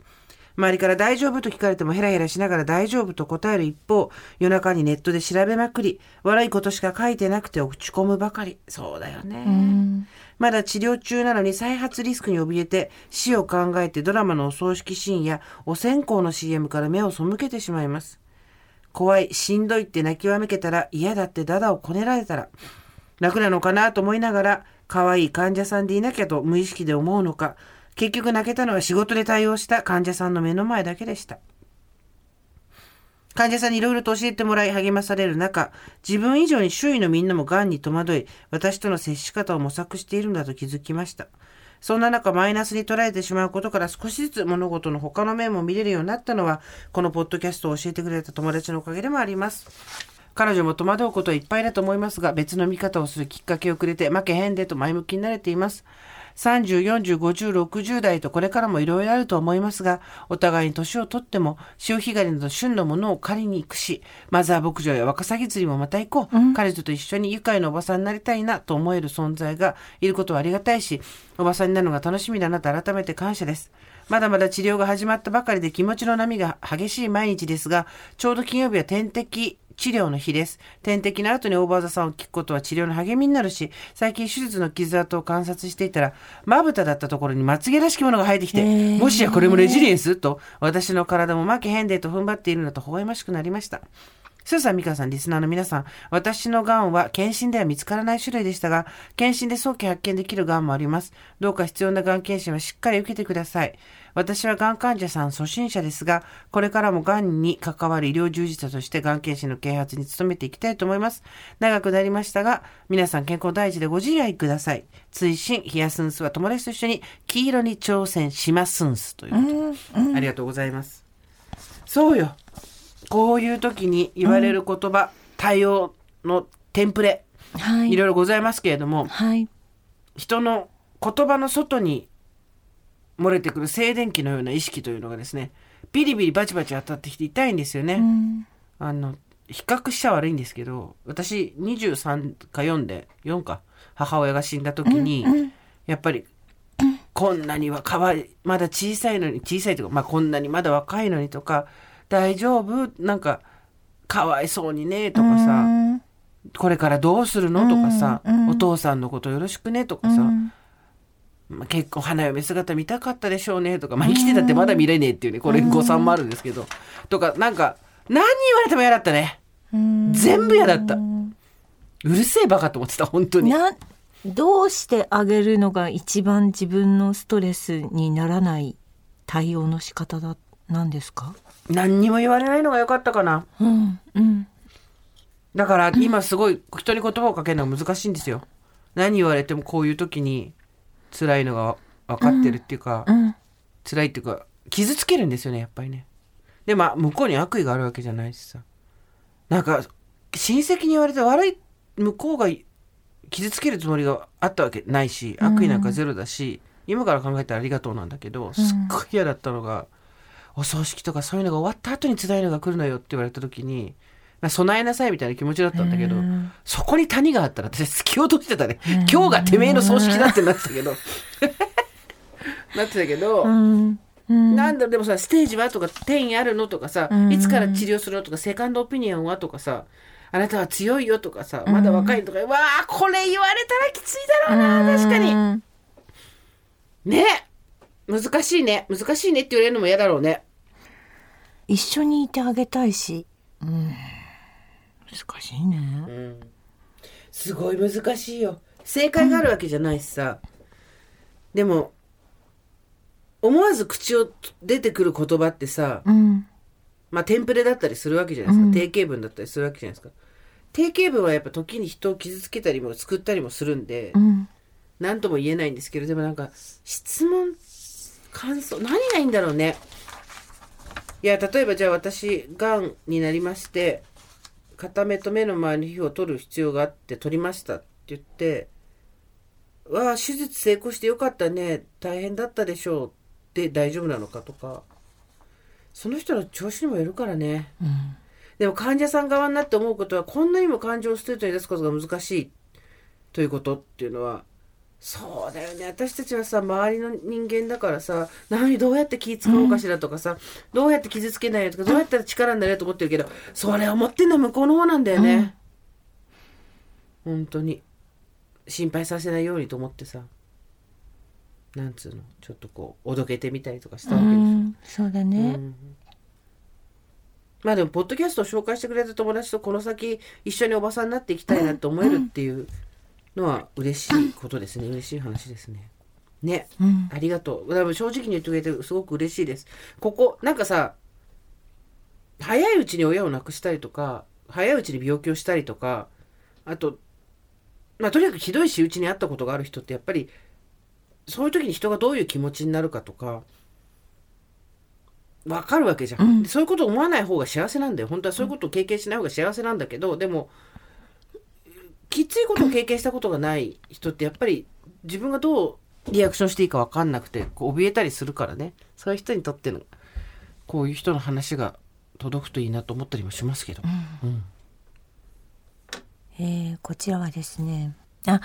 周りから大丈夫と聞かれてもヘラヘラしながら大丈夫と答える一方、夜中にネットで調べまくり、悪いことしか書いてなくて落ち込むばかり。そうだよね。うん。まだ治療中なのに再発リスクに怯えて死を考えてドラマのお葬式シーンやお線香の CM から目を背けてしまいます。怖い、しんどいって泣きわめけたら嫌だってダダをこねられたら楽なのかなと思いながら可愛い患者さんでいなきゃと無意識で思うのか結局泣けたのは仕事で対応した患者さんの目の前だけでした。患者さんにいろいろと教えてもらい励まされる中、自分以上に周囲のみんなも癌に戸惑い、私との接し方を模索しているんだと気づきました。そんな中、マイナスに捉えてしまうことから少しずつ物事の他の面も見れるようになったのは、このポッドキャストを教えてくれた友達のおかげでもあります。彼女も戸惑うことはいっぱいだと思いますが、別の見方をするきっかけをくれて、負けへんでと前向きになれています。30、40、50、60代とこれからもいろいろあると思いますが、お互いに年をとっても、潮干狩りなど旬のものを借りに行くし、マザー牧場やワカサギ釣りもまた行こう。彼女と一緒に愉快なおばさんになりたいなと思える存在がいることはありがたいし、おばさんになるのが楽しみだなと改めて感謝です。まだまだ治療が始まったばかりで気持ちの波が激しい毎日ですが、ちょうど金曜日は点滴治療の日です。点滴の後にオーバーザさんを聞くことは治療の励みになるし、最近手術の傷跡を観察していたら、まぶただったところにまつげらしきものが生えてきて、もしやこれもレジリエンス？と、私の体も負けへんでと踏ん張っているのと微笑ましくなりました。スーさん、ミカさん、リスナーの皆さん、私の癌は検診では見つからない種類でしたが、検診で早期発見できる癌もあります。どうか必要な癌検診はしっかり受けてください。私は癌患者さん初心者ですが、これからも癌に関わる医療従事者として癌検診の啓発に努めていきたいと思います。長くなりましたが、皆さん健康第一でご自愛ください。追伸ヒヤスンスは友達と一緒に黄色に挑戦しますんすということで、ありがとうございます。そうよ。こういう時に言われる言葉、対応のテンプレ、はいい。ろいろございますけれども、はい。人の言葉の外に漏れてくる静電気のような意識というのがですね、ビリビリバチバチ当たってきて痛いんですよね。うん。あの、比較しちゃ悪いんですけど、私23か4で、4か、母親が死んだ時に、やっぱり、こんなにはかわい、まだ小さいのに、小さいとか、まあこんなにまだ若いのにとか、大丈夫？なんか、かわいそうにね、とかさ、うん。これからどうするの？とかさ、うんうん。お父さんのことよろしくね？とかさ、まあ、結構花嫁姿見たかったでしょうねとか、まあ、生きてたってまだ見れねえっていうね、これ誤算もあるんですけど、とか、なんか、何言われても嫌だったね。うん全部嫌だった。うるせえバカと思ってた、本当に。などうしてあげるのが一番自分のストレスにならない対応の仕方だなんですか？何にも言われないのが良かったかな。うんうんだから今すごい人に言葉をかけるのが難しいんですよ。何言われてもこういう時に辛いのが分かってるっていうか、うん辛いっていうか傷つけるんですよねやっぱりね。でまあ向こうに悪意があるわけじゃないしさ。なんか親戚に言われて悪い向こうが傷つけるつもりがあったわけないし悪意なんかゼロだし、今から考えたらありがとうなんだけどすっごい嫌だったのが、お葬式とかそういうのが終わった後に辛いのが来るのよって言われた時にまあ備えなさいみたいな気持ちだったんだけど、そこに谷があったら私突き落としてたね、今日がてめえの葬式だってなってたけど *laughs* なってたけど、なんだでもさステージはとか転移あるのとかさ、うん。いつから治療するのとかセカンドオピニオンはとかさあなたは強いよとかさまだ若いとか、わあこれ言われたらきついだろうな確かに。うんね。難しいね。難しいねって言われるのも嫌だろうね。一緒にいてあげたいし、うん、難しいね。すごい難しいよ正解があるわけじゃないしさ、でも思わず口を出てくる言葉ってさ、うん。まあテンプレだったりするわけじゃないですか。定型文だったりするわけじゃないですか。定型文はやっぱ時に人を傷つけたりも作ったりもするんで、うん。何とも言えないんですけど、でもなんか、質問、感想、何がいいんだろうね。いや、例えばじゃあ私、がんになりまして、片目と目の周りの皮膚を取る必要があって取りましたって言って、わあ、手術成功してよかったね。大変だったでしょう。って大丈夫なのか？とか。その人の調子にもよるからね。でも患者さん側になって思うことは、こんなにも感情をストレートに出すことが難しいということっていうのは、そうだよね。私たちはさ、周りの人間だからさ、何、どうやって気使おうかしらとかさ、どうやって傷つけないよとか、どうやったら力になれると思ってるけど、それ思ってんのは向こうの方なんだよね。本当に。心配させないようにと思ってさ、なんつうの、ちょっとこう、おどけてみたりとかしたわけでしょ。うん、そうだね。まあでも、ポッドキャストを紹介してくれた友達とこの先一緒におばさんになっていきたいなって思えるっていうのは嬉しいことですね。嬉しい話ですね。ね。うん。ありがとう。多分正直に言ってくれてすごく嬉しいです。ここ、なんかさ、早いうちに親を亡くしたりとか、早いうちに病気をしたりとか、あと、まあとにかくひどい仕打ちにあったことがある人ってやっぱり、そういう時に人がどういう気持ちになるかとか、わかるわけじゃん、でそういうことを思わない方が幸せなんだよ。本当はそういうことを経験しない方が幸せなんだけど、でも、きついことを経験したことがない人ってやっぱり自分がどうリアクションしていいか分かんなくてこう怯えたりするからね。そういう人にとってのこういう人の話が届くといいなと思ったりもしますけど、うん。えーこちらはですね。あ、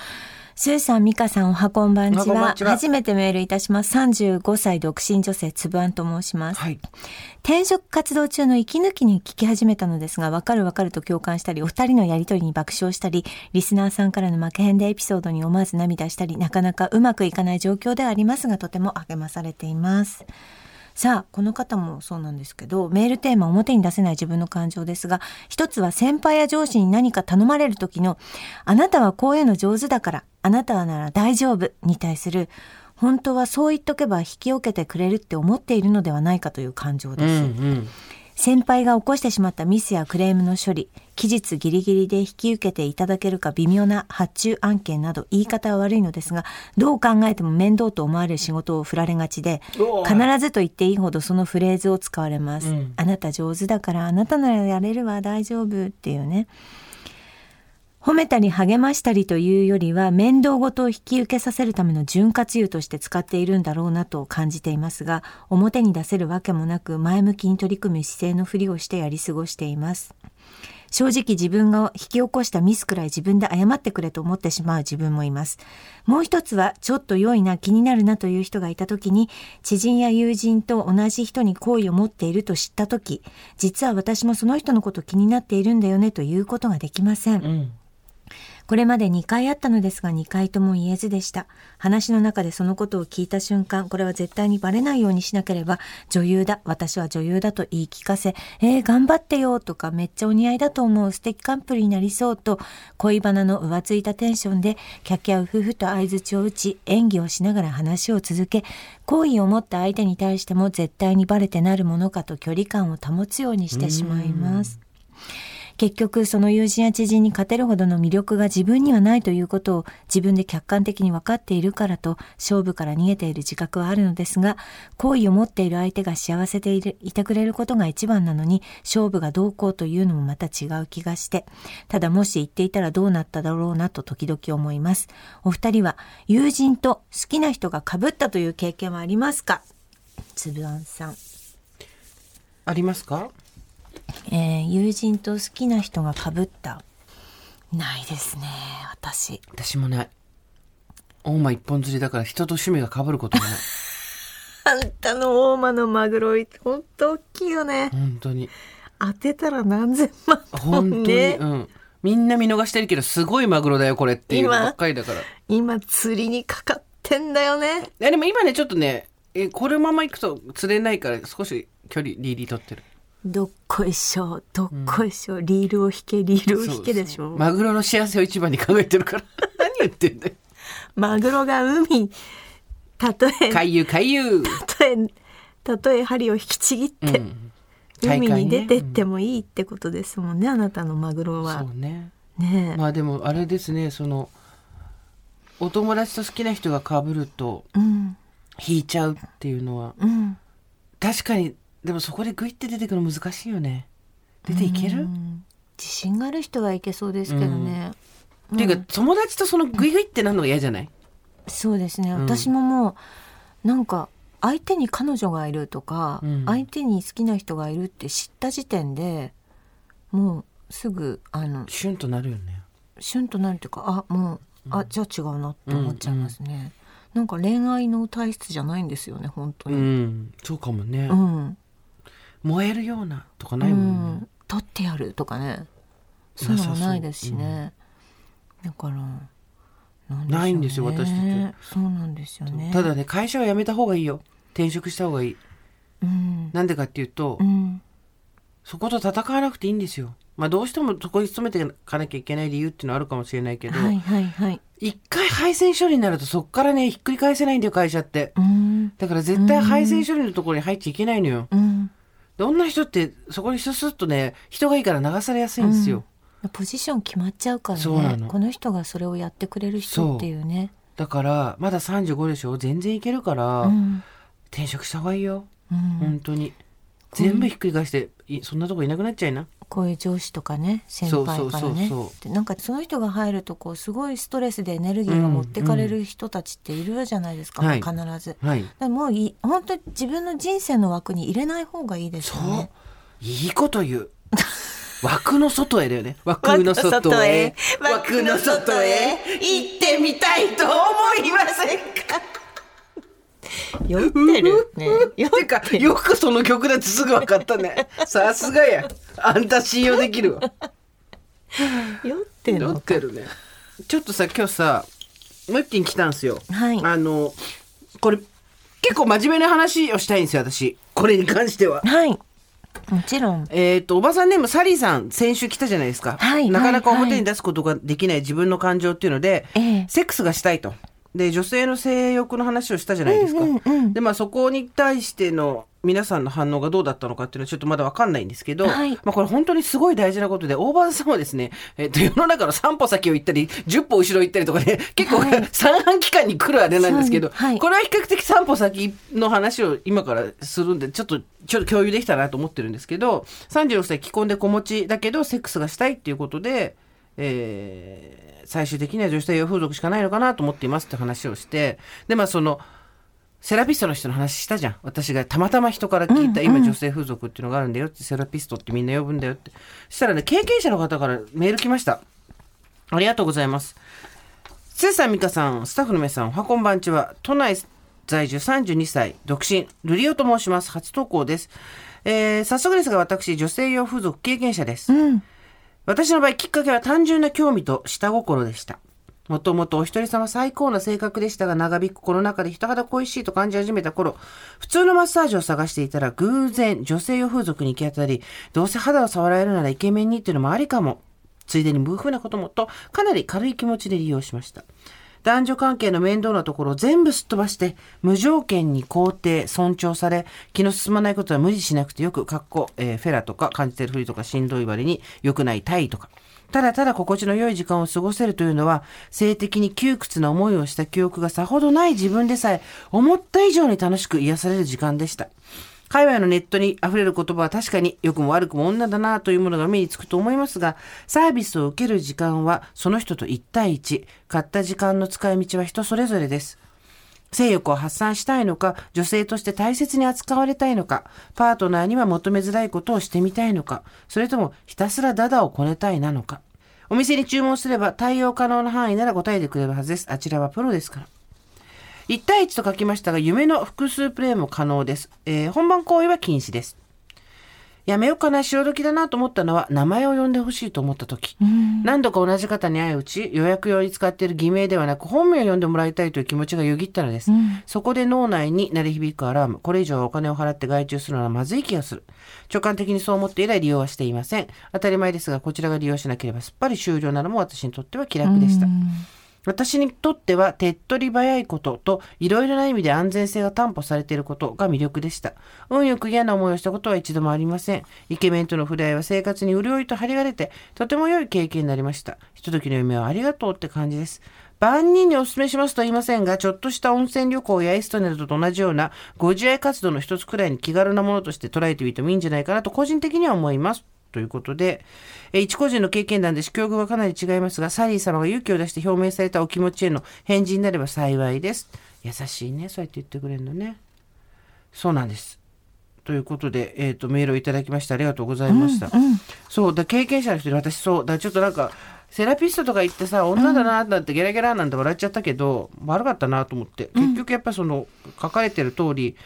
スーさん、ミカさん、おはこんばんちは。初めてメールいたします。35歳独身女性、つぶあんと申します。はい転職活動中の息抜きに聞き始めたのですが、わかるわかると共感したり、お二人のやりとりに爆笑したり、リスナーさんからの負けへんでエピソードに思わず涙したり、なかなかうまくいかない状況ではありますが、とても励まされています。さあ、この方もそうなんですけど、メールテーマ表に出せない自分の感情ですが、一つは先輩や上司に何か頼まれる時の、あなたはこういうの上手だから、あなたはなら大丈夫に対する、本当はそう言っとけば引き受けてくれるって思っているのではないかという感情です。んうん先輩が起こしてしまったミスやクレームの処理、期日ギリギリで引き受けていただけるか微妙な発注案件など言い方は悪いのですが、どう考えても面倒と思われる仕事を振られがちで、必ずと言っていいほどそのフレーズを使われます。うんあなた上手だからあなたならやれるわ大丈夫っていうね。褒めたり励ましたりというよりは面倒ごとを引き受けさせるための潤滑油として使っているんだろうなと感じていますが表に出せるわけもなく前向きに取り組む姿勢のふりをしてやり過ごしています正直自分が引き起こしたミスくらい自分で謝ってくれと思ってしまう自分もいます。もう一つはちょっと良いな気になるなという人がいた時に知人や友人と同じ人に好意を持っていると知った時実は私もその人のこと気になっているんだよねということができません。うんこれまで2回あったのですが2回とも言えずでした。話の中でそのことを聞いた瞬間、これは絶対にバレないようにしなければ、女優だ、私は女優だと言い聞かせ、えー、頑張ってよとか、めっちゃお似合いだと思う素敵カップルになりそうと、恋バナの浮ついたテンションで、キャキャウフフと相槌を打ち、演技をしながら話を続け、好意を持った相手に対しても絶対にバレてなるものかと距離感を保つようにしてしまいます。結局その友人や知人に勝てるほどの魅力が自分にはないということを自分で客観的に分かっているからと勝負から逃げている自覚はあるのですが好意を持っている相手が幸せでいるいてくれることが一番なのに勝負がどうこうというのもまた違う気がしてただもし言っていたらどうなっただろうなと時々思います。お二人は友人と好きな人が被ったという経験はありますか？つぶあんさん。ありますか？えー友人と好きな人が被った。ないですね私。私もない大間一本釣りだから人と趣味が被ることもない。*laughs* あんたの大間のマグロいほんと大きいよね。本当に。当てたら何千万本当に、ねうん。みんな見逃してるけどすごいマグロだよこれっていうのばっかりだから。今釣りにかかってんだよね。いやでも今ねちょっとねえこのまま行くと釣れないから少し距離リーリー取ってるどっこいしょどっこいしょ、リールを引けリールを引けでしょ。マグロの幸せを一番に考えてるから。*laughs* 何言ってんだよ。マグロが海たとえかゆかゆ。たとえたとえ針を引きちぎって、うん。海に出てっ大てもいいってことですもんねあなたのマグロは。そうね。ねえ、まあでもあれですね、その、お友達と好きな人が被るとうん。引いちゃうっていうのは、うん。確かに、でもそこでグイって出てくるの難しいよね。出ていける、うん。自信がある人はいけそうですけどね、っていうか、友達とそのグイグイってなるのが嫌じゃない？そうですね。ん。私ももうなんか相手に彼女がいるとか、うん。相手に好きな人がいるって知った時点でもうすぐあのシュンとなるよね。シュンとなるというかあもうあじゃあ違うなって思っちゃいますね、なんか恋愛の体質じゃないんですよね本当うにん、そうかもね。うん、燃えるようなとかうないもんね。ん、取ってやるとかね。そういうのもないですしね、だからなんでしょうね。ないんですよ私たそうなんですよね。ただね、会社は辞めた方がいいよ。転職した方がいい。うん。なんでかっていうと、うん。そこと戦わなくていいんですよ。まあどうしてもそこに勤めていかなきゃいけない理由っていうのはあるかもしれないけど、はいはいはい。一回配線処理になるとそっからね、ひっくり返せないんだよ、会社って。うん。だから絶対配線処理のところに入っちゃいけないのよ。うん。で女の人ってそこにススッとね、人がいいから流されやすいんですよ。ポジション決まっちゃうからねこの人がそれをやってくれる人っていうねだから、まだ35でしょ全然いけるから、うん転職した方がいいよ。うん本当に。全部ひっくり返して、いそんなとこいなくなっちゃいな。こういう上司とかね先輩からねなんかその人が入るとこうすごいストレスでエネルギーが持ってかれる人たちっているじゃないですか、はい必ず。はい。だからもうい本当に自分の人生の枠に入れない方がいいですそうよね。。いいこと言う。*laughs* 枠の外へだよね。枠の外へ。枠の外へ行ってみたいと思いませんか？酔ってるね。酔てか、よくその曲だすぐ分かったね。*laughs* さすがや。あんた信用できるわ。酔ってる乗のってるね。ちょっとさ、今日さ、ムッキン来たんすよ。はいあの、これ、結構真面目な話をしたいんですよ、私。これに関しては。はい。もちろん。えっ、と、おばさんネームサリーさん、先週来たじゃないですか。はいなかなか表に出すことができない自分の感情っていうので、ええセックスがしたいと。で、女性の性欲の話をしたじゃないですか。うんうんうんで、まあそこに対しての皆さんの反応がどうだったのかっていうのはちょっとまだわかんないんですけど、はい。まあこれ本当にすごい大事なことで、大場さんはですね、えっ、と、世の中の3歩先を行ったり、10歩後ろ行ったりとかね、結構、はい三半期間に来るあれなんですけど、はい。これは比較的3歩先の話を今からするんで、ちょっと、ちょっと共有できたらなと思ってるんですけど、36歳既婚で子持ちだけど、セックスがしたいっていうことで、えー最終的には女子大用風俗しかないのかなと思っていますって話をして、で、まあその、セラピストの人の話したじゃん。私がたまたま人から聞いた、今女性風俗っていうのがあるんだよって、セラピストってみんな呼ぶんだよって。そしたらね、経験者の方からメール来ました。ありがとうございます。つえさん、みかさん、スタッフの皆さん、おはこんばんちは。都内在住32歳、独身、ルリオと申します。初投稿です。えー、早速ですが、私、女性用風俗経験者です。うん。私の場合、きっかけは単純な興味と下心でした。もともとお一人様最高な性格でしたが、長引くコロナ禍で人肌恋しいと感じ始めた頃、普通のマッサージを探していたら、偶然女性用風俗に行き当たり、どうせ肌を触られるならイケメンにっていうのもありかも。ついでに無風なこともと、かなり軽い気持ちで利用しました。男女関係の面倒なところを全部すっ飛ばして、無条件に肯定、尊重され、気の進まないことは無理しなくてよく、かっこ、えーフェラとか感じてるふりとかしんどい割に良くない体位とか。ただただ心地の良い時間を過ごせるというのは、性的に窮屈な思いをした記憶がさほどない自分でさえ、思った以上に楽しく癒される時間でした。海外のネットに溢れる言葉は確かに良くも悪くも女だなというものが目につくと思いますが、サービスを受ける時間はその人と1対1、買った時間の使い道は人それぞれです。性欲を発散したいのか、女性として大切に扱われたいのか、パートナーには求めづらいことをしてみたいのか、それともひたすらダダをこねたいなのか。お店に注文すれば対応可能な範囲なら答えてくれるはずです。あちらはプロですから。1対1と書きましたが、夢の複数プレイも可能です。えー本番行為は禁止です。やめようかな、潮時だなと思ったのは、名前を呼んでほしいと思った時。何度か同じ方に会ううち、予約用に使っている偽名ではなく、本名を呼んでもらいたいという気持ちがよぎったのです。そこで脳内に鳴り響くアラーム。これ以上お金を払って外注するのはまずい気がする。直感的にそう思って以来利用はしていません。当たり前ですが、こちらが利用しなければすっぱり終了なのも私にとっては気楽でした。私にとっては手っ取り早いことといろいろな意味で安全性が担保されていることが魅力でした。運よく嫌な思いをしたことは一度もありません。イケメンとの触れ合いは生活に潤いと張りが出てとても良い経験になりました。ひとときの夢はありがとうって感じです。万人にお勧めしますと言いませんが、ちょっとした温泉旅行やエストネルと同じようなご自愛活動の一つくらいに気軽なものとして捉えてみてもいいんじゃないかなと個人的には思います。ということで、えー一個人の経験談で境遇はかなり違いますが、サリー様が勇気を出して表明されたお気持ちへの返事になれば幸いです。優しいね、そうやって言ってくれるのね。そうなんです。ということで、えっ、と、メールをいただきましてありがとうございました。そう、だ経験者の人で私そう、だちょっとなんか、セラピストとか行ってさ、女だなーなんてゲラゲラなんて笑っちゃったけど、悪かったなと思って。結局やっぱその、書かれてる通り、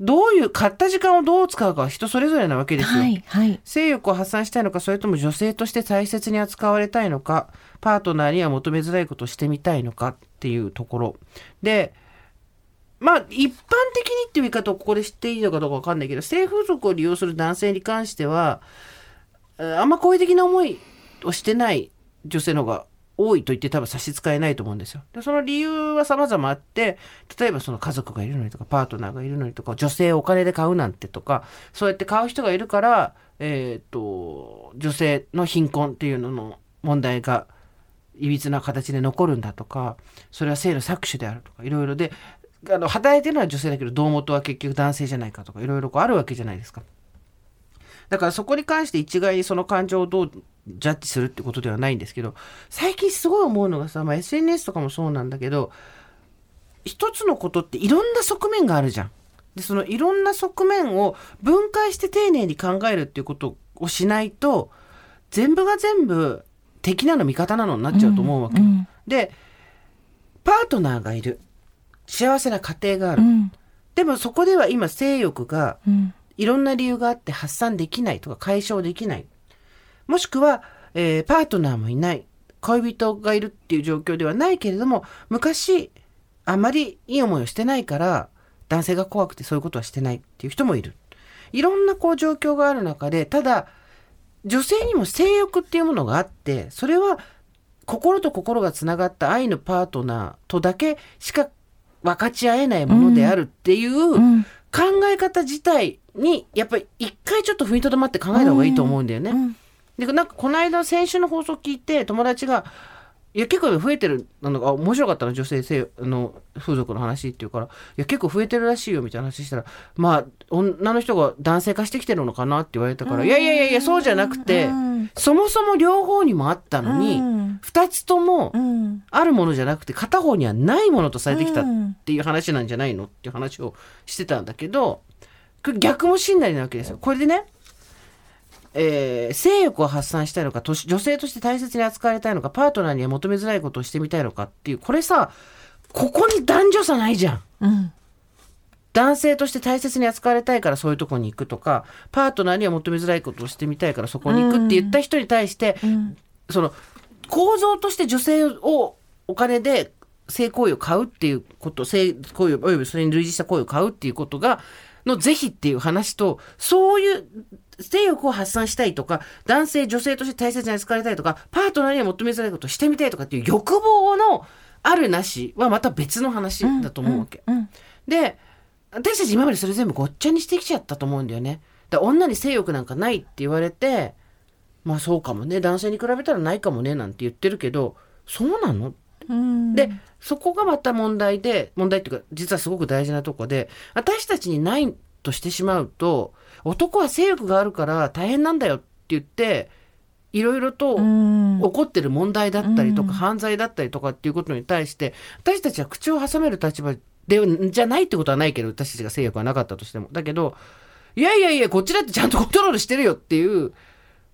どういう、買った時間をどう使うかは人それぞれなわけですよ。はいはい。性欲を発散したいのかそれとも女性として大切に扱われたいのかパートナーには求めづらいことをしてみたいのかっていうところでまあ一般的にっていう言い方をここで知っていいのかどうかわかんないけど性風俗を利用する男性に関してはえーあんま好意的な思いをしてない女性の方が多いと言って多分差し支えないと思うんですよ。でその理由は様々あって例えばその家族がいるのにとかパートナーがいるのにとか女性をお金で買うなんてとかそうやって買う人がいるから、えー、と女性の貧困っていうのの問題がいびつな形で残るんだとかそれは性の搾取であるとかいろいろであの働いてるのは女性だけど胴元は結局男性じゃないかとかいろいろこうあるわけじゃないですか。だからそこに関して一概にその感情をどうジャッジするってことではないんですけど最近すごい思うのがさ、まあ、SNS とかもそうなんだけど一つのことっていろんな側面があるじゃん。でそのいろんな側面を分解して丁寧に考えるっていうことをしないと全部が全部敵なの味方なのになっちゃうと思うわけ。うんでパートナーがいる幸せな家庭がある、うんでもそこでは今性欲がうんいろんな理由があって発散できないとか解消できない。もしくは、えーパートナーもいない。恋人がいるっていう状況ではないけれども、昔、あまりいい思いをしてないから、男性が怖くてそういうことはしてないっていう人もいる。いろんなこう状況がある中で、ただ、女性にも性欲っていうものがあって、それは心と心がつながった愛のパートナーとだけしか分かち合えないものであるっていう、うん考え方自体にやっぱり一回ちょっと踏みとどまって考えた方がいいと思うんだよね。うんでなんかこの間先週の放送聞いて友達が「いや結構増えてるなのが面白かったの女性性あの風俗の話」っていうから「いや結構増えてるらしいよ」みたいな話したら「まあ女の人が男性化してきてるのかな」って言われたから「いやいやいやいやそうじゃなくてうんそもそも両方にもあったのにうん。2つともうんあるものじゃなくて片方にはないものとされてきたっうんていう話なんじゃないのっていう話をしてたんだけど逆もしんなりなわけですよ。これでね、えー性欲を発散したいのか女性として大切に扱われたいのかパートナーには求めづらいことをしてみたいのかっていうこれさここに男女差ないじゃん。うん。男性として大切に扱われたいからそういうとこに行くとかパートナーには求めづらいことをしてみたいからそこに行くって言った人に対して、うん。その構造として女性をお金で性行為を買うっていうこと性行為およびそれに類似した行為を買うっていうことがの是非っていう話とそういう性欲を発散したいとか男性女性として大切に扱われたいとかパートナーには求めづらいことをしてみたいとかっていう欲望のあるなしはまた別の話だと思うわけ。うんで私たち今までそれ全部ごっちゃにしてきちゃったと思うんだよね。だ女に性欲なんかないって言われてまあそうかもね男性に比べたらないかもねなんて言ってるけどそうなの？うんでそこがまた問題で問題っていうか実はすごく大事なとこで私たちにないとしてしまうと男は性欲があるから大変なんだよって言っていろいろとうん。起こってる問題だったりとか、うん。犯罪だったりとかっていうことに対して私たちは口を挟める立場でじゃないってことはないけど私たちが性欲はなかったとしても。だけどいやいやいやこっちだってちゃんとコントロールしてるよっていう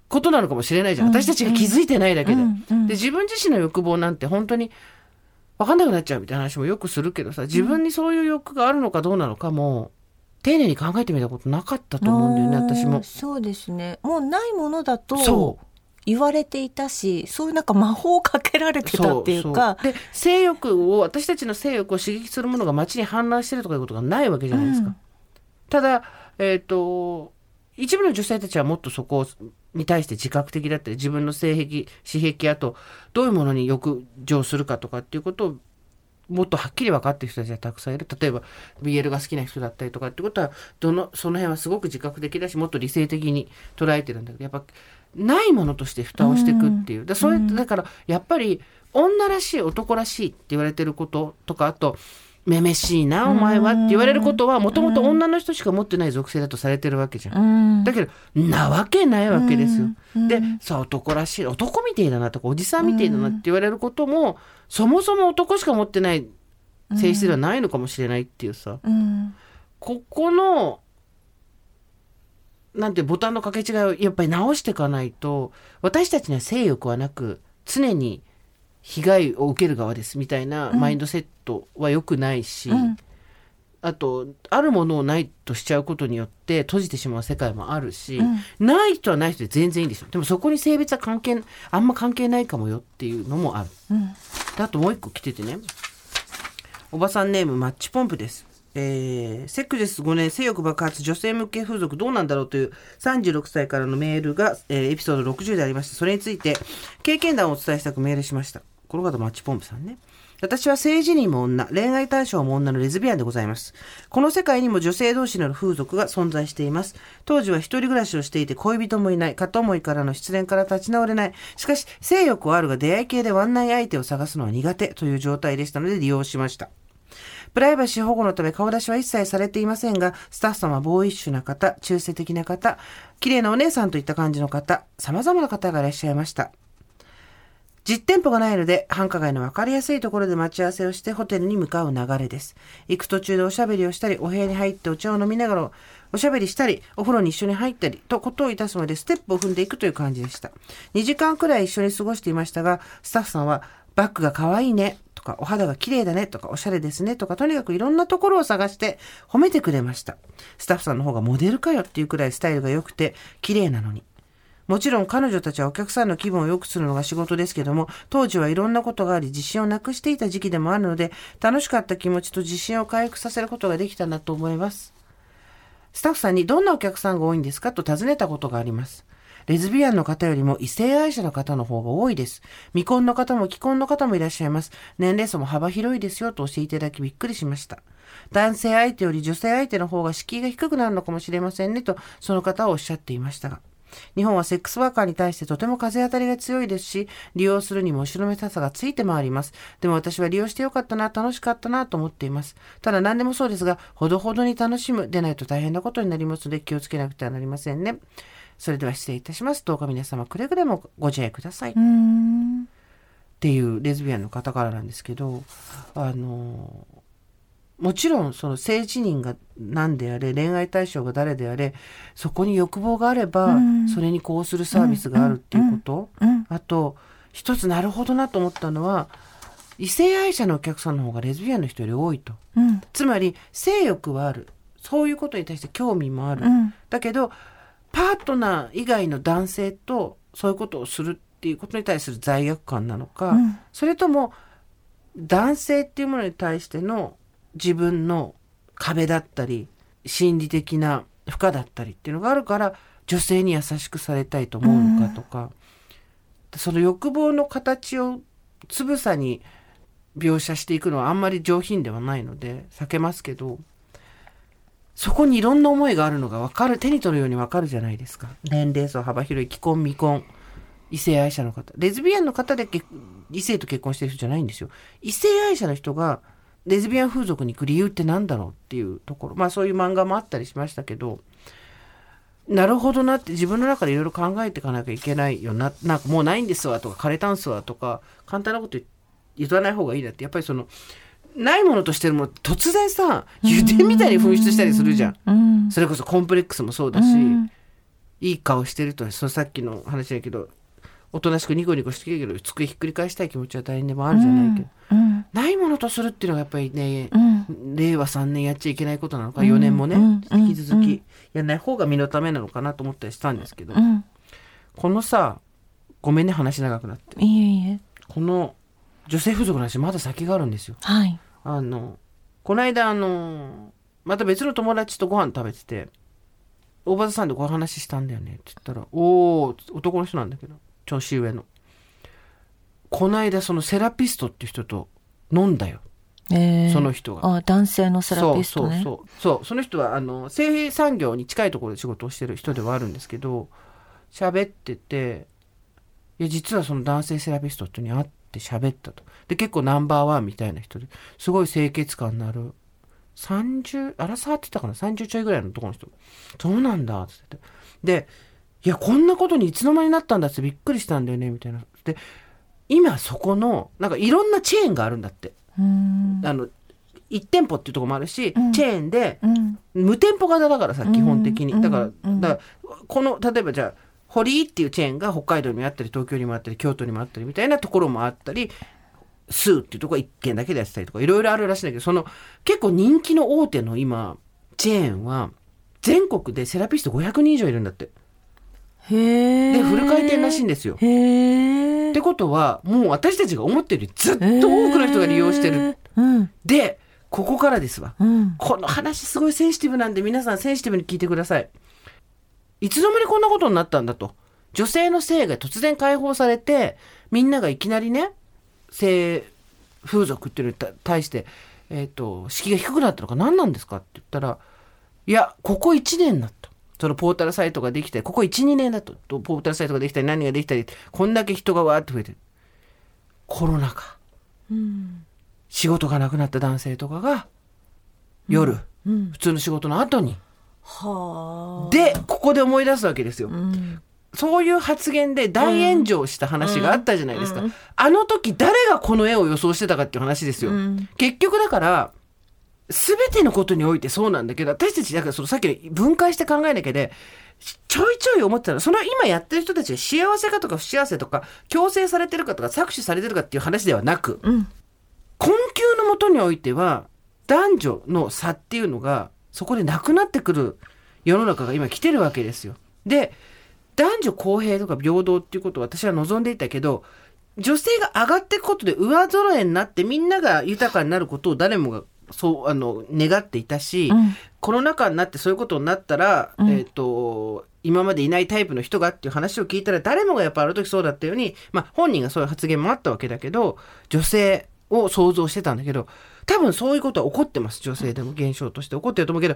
ことなのかもしれないじゃん。うん。私たちが気づいてないだけで。で自分自身の欲望なんて本当に分かんなくなっちゃうみたいな話もよくするけどさ自分にそういう欲があるのかどうなのかも丁寧に考えてみたことなかったと思うんだよね私も。そうですね。もうないものだと言われていたしそういうなんか魔法をかけられてたっていうか。で性欲を私たちの性欲を刺激するものが街に氾濫してるとかいうことがないわけじゃないですか。うん。ただえっ、と一部の女性たちはもっとそこをに対して自覚的だったり自分の性癖私癖あとどういうものに欲情するかとかっていうことをもっとはっきり分かってる人たちがたくさんいる。例えば BL が好きな人だったりとかってことはどのその辺はすごく自覚的だしもっと理性的に捉えてるんだけどやっぱないものとして蓋をしていくっていう、だそれだからやっぱり女らしい男らしいって言われてることとかあとめめしいなお前はって言われることはもともと女の人しか持ってない属性だとされてるわけじゃん。だけどなわけないわけですよ。でさあ男らしい男みてえだなとかおじさんみてえだなって言われることもそもそも男しか持ってない性質ではないのかもしれないっていうさ、ここのなんてボタンの掛け違いをやっぱり直していかないと私たちには性欲はなく常に被害を受ける側ですみたいなマインドセットは良くないし、うん。あとあるものをないとしちゃうことによって閉じてしまう世界もあるし、うん。ない人はない人で全然いいんですよでもそこに性別は関係あんま関係ないかもよっていうのもある。うん。であともう一個来ててね。おばさんネームマッチポンプです。えー、セックス5年性欲爆発女性向け風俗どうなんだろうという36歳からのメールが、えーエピソード60でありましてそれについて経験談をお伝えしたくメールしました。この方マッチポンプさんね。私は性自認も女恋愛対象も女のレズビアンでございます。この世界にも女性同士による風俗が存在しています。当時は一人暮らしをしていて恋人もいない。片思いからの失恋から立ち直れない。しかし性欲はあるが出会い系でワンナイ相手を探すのは苦手という状態でしたので利用しました。プライバシー保護のため顔出しは一切されていませんが、スタッフさんはボーイッシュな方、中性的な方、綺麗なお姉さんといった感じの方、様々な方がいらっしゃいました。実店舗がないので、繁華街の分かりやすいところで待ち合わせをしてホテルに向かう流れです。行く途中でおしゃべりをしたり、お部屋に入ってお茶を飲みながらおしゃべりしたり、お風呂に一緒に入ったり、とことをいたすまでステップを踏んでいくという感じでした。2時間くらい一緒に過ごしていましたが、スタッフさんは、バッグが可愛いね、とか、お肌が綺麗だね、とか、おしゃれですね、とか、とにかくいろんなところを探して褒めてくれました。スタッフさんの方がモデルかよっていうくらいスタイルが良くて、綺麗なのに。もちろん彼女たちはお客さんの気分を良くするのが仕事ですけども、当時はいろんなことがあり自信をなくしていた時期でもあるので、楽しかった気持ちと自信を回復させることができたなと思います。スタッフさんにどんなお客さんが多いんですかと尋ねたことがあります。レズビアンの方よりも異性愛者の方の方が多いです。未婚の方も既婚の方もいらっしゃいます。年齢層も幅広いですよと教えていただきびっくりしました。男性相手より女性相手の方が敷居が低くなるのかもしれませんねと、その方はおっしゃっていましたが。日本はセックスワーカーに対してとても風当たりが強いですし、利用するにも後ろめたさがついて回ります。でも私は利用してよかったな、楽しかったなと思っています。ただ何でもそうですが、ほどほどに楽しむでないと大変なことになりますので気をつけなくてはなりませんね。それでは失礼いたします。どうか皆様くれぐれもご自愛ください。っうん。ていうレズビアンの方からなんですけど、あのもちろんその性自認が何であれ恋愛対象が誰であれそこに欲望があれば、うん。それにこうするサービスがあるっていうこと、うん。あと一つなるほどなと思ったのは異性愛者のお客さんの方がレズビアンの人より多いと。うん。つまり性欲はある。そういうことに対して興味もある、うん。だけどパートナー以外の男性とそういうことをするっていうことに対する罪悪感なのか、うん。それとも男性っていうものに対しての自分の壁だったり心理的な負荷だったりっていうのがあるから女性に優しくされたいと思うのかとか、その欲望の形をつぶさに描写していくのはあんまり上品ではないので避けますけどそこにいろんな思いがあるのが分かる手に取るように分かるじゃないですか。年齢層幅広い既婚未婚異性愛者の方。レズビアンの方で異性と結婚してる人じゃないんですよ。異性愛者の人がレズビアン風俗に行く理由って何だろうっていうところ。まあそういう漫画もあったりしましたけどなるほどなって自分の中でいろいろ考えていかなきゃいけないよな。なんかもうないんですわとか枯れたんすわとか簡単なこと言言わない方がいいなって。やっぱりそのないものとしてるもの突然さ油田みたいに噴出したりするじゃん。うん。それこそコンプレックスもそうだし、うん。いい顔してるとそのさっきの話だけどおとなしくニコニコしてるけど机ひっくり返したい気持ちは誰にでもあるじゃないけど、うん。ないものとするっていうのがやっぱりね、うん。令和3年やっちゃいけないことなのかうん4年もね、うん。引き続きやらない方が身のためなのかなと思ったりしたんですけど、うん。このさごめんね話長くなって。いえいえ。この女性風俗の話まだ先があるんですよ。はいあのこの間あのまた別の友達とご飯食べてて大場さんでこう話したんだよねって言ったら「おお男の人なんだけど年上の。この間そのセラピストっていう人と飲んだよ。えー。その人が。あ男性のセラピストね。そうそうそう。そうその人はあの製産業に近いところで仕事をしてる人ではあるんですけど喋ってていや実はその男性セラピストとに会って喋ったと。で結構ナンバーワンみたいな人ですごい清潔感のある30あらさって言ったかな？30ちょいぐらいの男の人。そうなんだって言って。でいやこんなことにいつの間になったんだってびっくりしたんだよねみたいな。で今そこのなんかいろんなチェーンがあるんだって。うん。あの1店舗っていうところもあるし、うん。チェーンでうん。無店舗型だからさ基本的に、うんだから,、うん。だからこの例えばじゃあ堀井っていうチェーンが北海道にもあったり東京にもあったり京都にもあったりみたいなところもあったりスーっていうところは1軒だけでやってたりとかいろいろあるらしいんだけどその結構人気の大手の今チェーンは全国でセラピスト500人以上いるんだってへえ。でフル回転らしいんですよ。へえ。ってことはもう私たちが思ってるよりずっと多くの人が利用してる。うんでここからですわ。うん。この話すごいセンシティブなんで皆さんセンシティブに聞いてください。いつの間にこんなことになったんだと。女性の性が突然解放されて、みんながいきなりね、性風俗っていうのに対対して、えっ、と、敷居が低くなったのか何なんですかって言ったら、いや、ここ1年だと。そのポータルサイトができて、ここ1、2年だと。とポータルサイトができたり、何ができたり、こんだけ人がわーって増えてる。コロナ禍。うん仕事がなくなった男性とかが、夜、うん。普通の仕事の後に、はあ。で、ここで思い出すわけですよ。うん。そういう発言で大炎上した話があったじゃないですか。うんあの時誰がこの絵を予想してたかっていう話ですよ。うん結局だから、すべてのことにおいてそうなんだけど、私たち、だからそのさっきの分解して考えなきゃで、ちょいちょい思ってたの、その今やってる人たちが幸せかとか不幸せとか、強制されてるかとか搾取されてるかっていう話ではなく、うん。困窮のもとにおいては男女の差っていうのがそこでなくなってくる世の中が今来てるわけですよ。で男女公平とか平等っていうことを私は望んでいたけど女性が上がっていくことで上揃えになってみんなが豊かになることを誰もがそうあの願っていたし、うんコロナ禍になってそういうことになったら、うんえっ、と今までいないタイプの人がっていう話を聞いたら誰もがやっぱある時そうだったように、まあ、本人がそういう発言もあったわけだけど女性を想像してたんだけど多分そういうことは起こってます女性でも現象として起こってると思うけど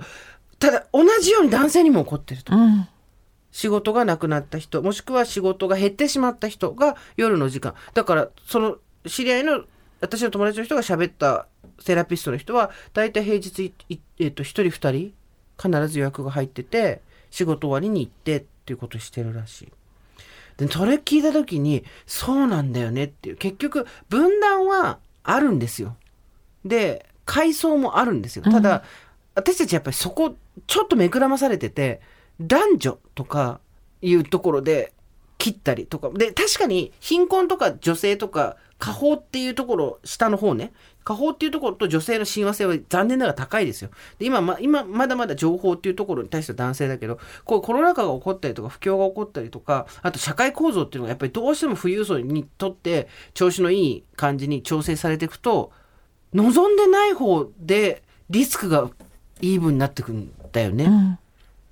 ただ同じように男性にも起こってると。うん。仕事がなくなった人もしくは仕事が減ってしまった人が夜の時間だからその知り合いの私の友達の人が喋ったセラピストの人は大体平日いいえっと1人2人必ず予約が入ってて仕事終わりに行ってっていうことをしてるらしい。でそれ聞いた時にそうなんだよねっていう結局分断はあるんですよ。で階層もあるんですよ。ただ、私たちやっぱりそこちょっとめくらまされてて男女とかいうところで切ったりとか。で確かに貧困とか女性とか下方っていうところ下の方ね。下方っていうところと女性の親和性は残念ながら高いですよ。で今ま今まだまだ情報っていうところに対しては男性だけどこうコロナ禍が起こったりとか不況が起こったりとかあと社会構造っていうのがやっぱりどうしても富裕層にとって調子のいい感じに調整されていくと望んでない方でリスクがイーブンになってくんだよね。うん。